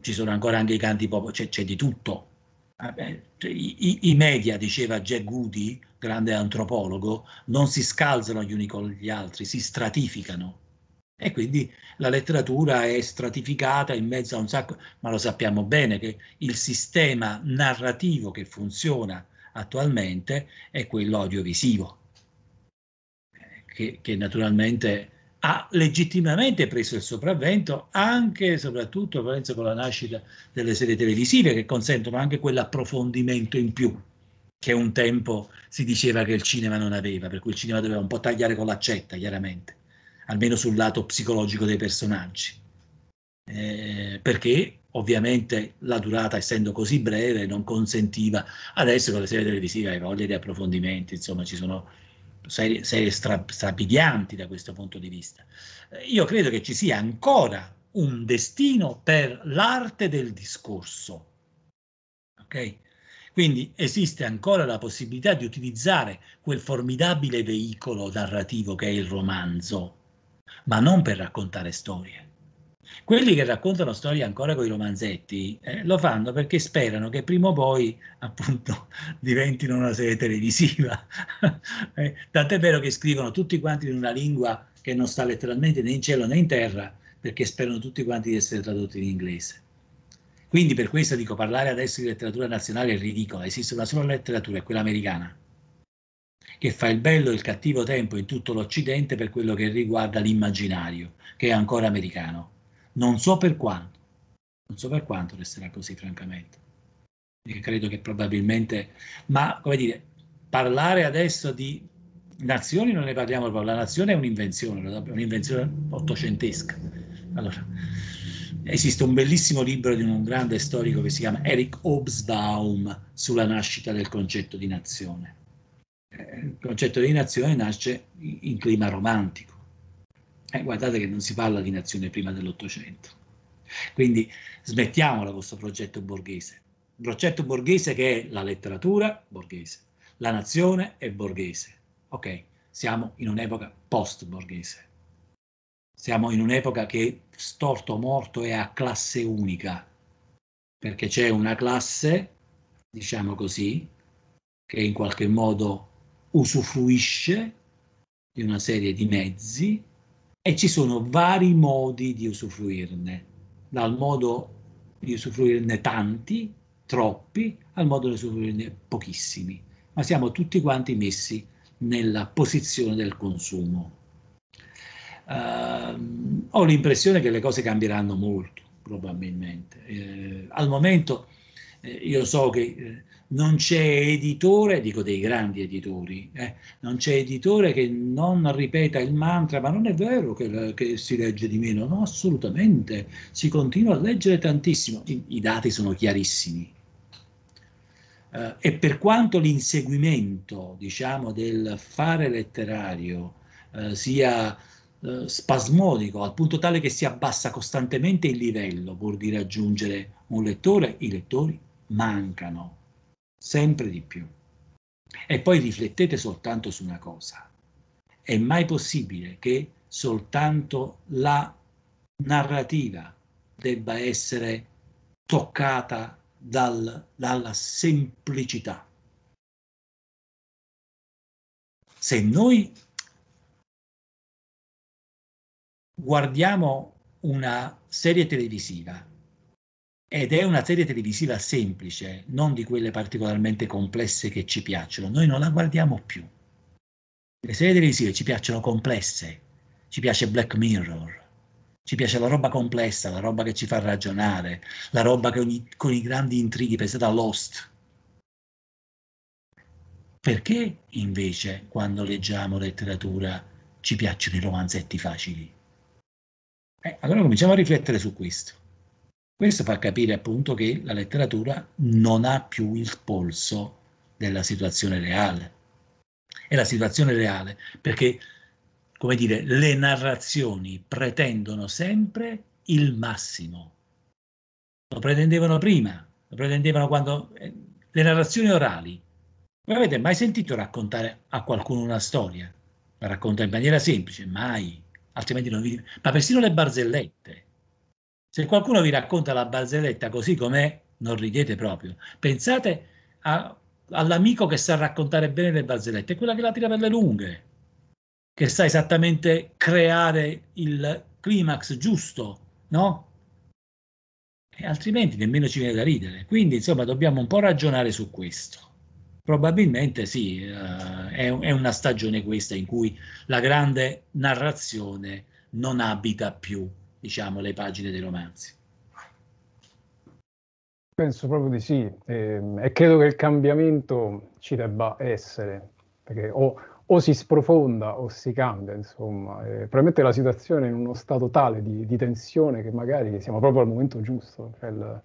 Ci sono ancora anche i canti pop, c'è, c'è di tutto. Cioè, I, I, media, diceva Jack Goody, grande antropologo, non si scalzano gli uni con gli altri, si stratificano. E quindi la letteratura è stratificata in mezzo a un sacco, ma lo sappiamo bene che il sistema narrativo che funziona attualmente è quello audiovisivo, che, che naturalmente ha legittimamente preso il sopravvento anche e soprattutto penso con la nascita delle serie televisive che consentono anche quell'approfondimento in più che un tempo si diceva che il cinema non aveva, per cui il cinema doveva un po' tagliare con l'accetta, chiaramente, almeno sul lato psicologico dei personaggi. Eh, perché ovviamente la durata, essendo così breve, non consentiva. Adesso con le serie televisive hai voglia di approfondimenti, insomma, ci sono serie, serie stra, strappiglianti da questo punto di vista. Eh, io credo che ci sia ancora un destino per l'arte del discorso. Ok? Quindi esiste ancora la possibilità di utilizzare quel formidabile veicolo narrativo che è il romanzo, ma non per raccontare storie. Quelli che raccontano storie ancora con i romanzetti eh, lo fanno perché sperano che prima o poi appunto diventino una serie televisiva. eh, tant'è vero che scrivono tutti quanti in una lingua che non sta letteralmente né in cielo né in terra perché sperano tutti quanti di essere tradotti in inglese. Quindi per questo dico, parlare adesso di letteratura nazionale è ridicolo, esiste una sola letteratura, è quella americana, che fa il bello e il cattivo tempo in tutto l'Occidente per quello che riguarda l'immaginario, che è ancora americano. Non so per quanto, non so per quanto resterà così, francamente. E credo che probabilmente, ma come dire, parlare adesso di nazioni non ne parliamo proprio, la nazione è un'invenzione, un'invenzione ottocentesca. Allora, Esiste un bellissimo libro di un grande storico che si chiama Eric Hobsbawm sulla nascita del concetto di nazione. Eh, il concetto di nazione nasce in clima romantico. Eh, guardate che non si parla di nazione prima dell'Ottocento. Quindi smettiamola questo progetto borghese. Il progetto borghese che è la letteratura borghese, la nazione è borghese. Ok, siamo in un'epoca post-borghese siamo in un'epoca che storto morto è a classe unica, perché c'è una classe, diciamo così, che in qualche modo usufruisce di una serie di mezzi e ci sono vari modi di usufruirne, dal modo di usufruirne tanti, troppi, al modo di usufruirne pochissimi, ma siamo tutti quanti messi nella posizione del consumo. Uh, ho l'impressione che le cose cambieranno molto, probabilmente. Eh, al momento eh, io so che eh, non c'è editore, dico dei grandi editori, eh, non c'è editore che non ripeta il mantra, ma non è vero che, che si legge di meno, no, assolutamente, si continua a leggere tantissimo, I, i dati sono chiarissimi. Uh, e per quanto l'inseguimento, diciamo, del fare letterario eh, sia eh, spasmodico, al punto tale che si abbassa costantemente il livello pur di raggiungere un lettore, i lettori mancano sempre di più. E poi riflettete soltanto su una cosa. È mai possibile che soltanto la narrativa debba essere toccata dal, dalla semplicità? Se noi guardiamo una serie televisiva ed è una serie televisiva semplice, non di quelle particolarmente complesse che ci piacciono, noi non la guardiamo più. Le serie televisive ci piacciono complesse, ci piace Black Mirror, ci piace la roba complessa, la roba che ci fa ragionare, la roba con i, con i grandi intrighi, pensate a Lost. Perché invece quando leggiamo letteratura ci piacciono i romanzetti facili? Eh, allora cominciamo a riflettere su questo. Questo fa capire appunto che la letteratura non ha più il polso della situazione reale. È la situazione reale perché, come dire, le narrazioni pretendono sempre il massimo. Lo pretendevano prima, lo pretendevano quando... Eh, le narrazioni orali. Voi avete mai sentito raccontare a qualcuno una storia? La racconta in maniera semplice? Mai altrimenti non vi... Ma persino le barzellette. Se qualcuno vi racconta la barzelletta così com'è, non ridete proprio. Pensate a, all'amico che sa raccontare bene le barzellette, quella che la tira per le lunghe, che sa esattamente creare il climax giusto, no? E altrimenti nemmeno ci viene da ridere. Quindi, insomma, dobbiamo un po' ragionare su questo. Probabilmente sì, uh, è, è, una stagione questa in cui la grande narrazione non abita più, diciamo, le pagine dei romanzi. Penso proprio di sì, e, e credo che il cambiamento ci debba essere, perché o, o si sprofonda o si cambia, insomma. E probabilmente la situazione è in uno stato tale di, di, tensione che magari siamo proprio al momento giusto. Cioè il,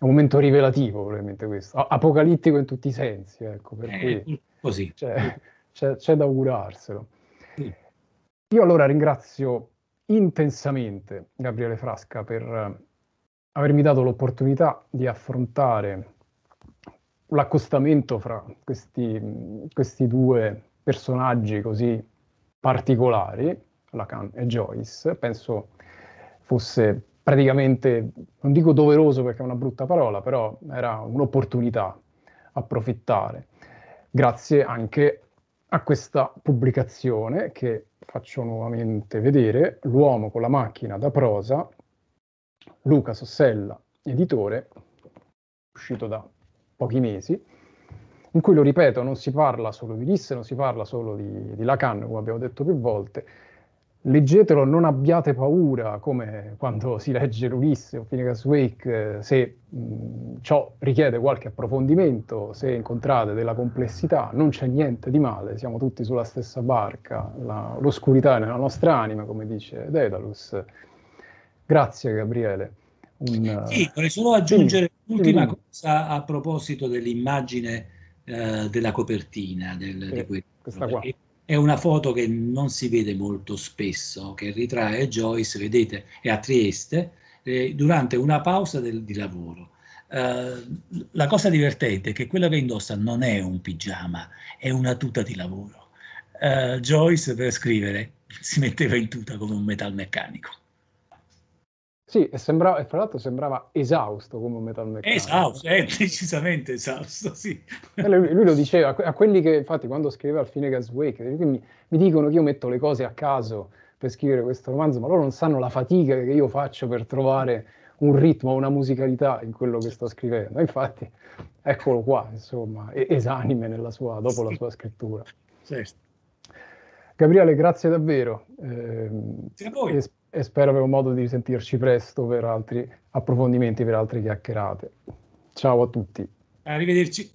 un momento rivelativo probabilmente questo, apocalittico in tutti i sensi, ecco, per eh, cui così. C'è, c'è, c'è, da augurarselo. Sì. Io allora ringrazio intensamente Gabriele Frasca per uh, avermi dato l'opportunità di affrontare l'accostamento fra questi, questi due personaggi così particolari, Lacan e Joyce. Penso fosse praticamente, non dico doveroso perché è una brutta parola, però era un'opportunità approfittare. Grazie anche a questa pubblicazione che faccio nuovamente vedere, L'uomo con la macchina da prosa, Luca Sossella, editore, uscito da pochi mesi, in cui, lo ripeto, non si parla solo di Ulisse, non si parla solo di, di Lacan, come abbiamo detto più volte, leggetelo, non abbiate paura, come quando si legge l'Ulisse o Finnegan's Wake, se mh, ciò richiede qualche approfondimento, se incontrate della complessità, non c'è niente di male, siamo tutti sulla stessa barca, la, l'oscurità è nella nostra anima, come dice Daedalus. Grazie Gabriele. Un, sì, vorrei solo aggiungere sì, l'ultima sì. cosa a proposito dell'immagine eh, della copertina del, sì, di. Questa qua. Perché è una foto che non si vede molto spesso, che ritrae Joyce, vedete, è a Trieste, eh, durante una pausa del, di lavoro. Uh, la cosa divertente è che quello che indossa non è un pigiama, è una tuta di lavoro. Uh, Joyce per scrivere si metteva in tuta come un metalmeccanico. Sì, e, sembrava, e fra l'altro sembrava esausto come un metalmeccanico. Esausto, è decisamente esausto, sì. Lui, lui, lo diceva a quelli che, infatti, quando scriveva al Finnegan's Wake, mi, mi dicono che io metto le cose a caso per scrivere questo romanzo, ma loro non sanno la fatica che io faccio per trovare un ritmo, una musicalità in quello che sto scrivendo. Infatti, eccolo qua, insomma, esanime sua, dopo sì. la sua scrittura. Certo. Gabriele, grazie davvero. Eh, grazie a voi. E, e spero avremo modo di sentirci presto per altri approfondimenti, per altre chiacchierate. Ciao a tutti. Arrivederci.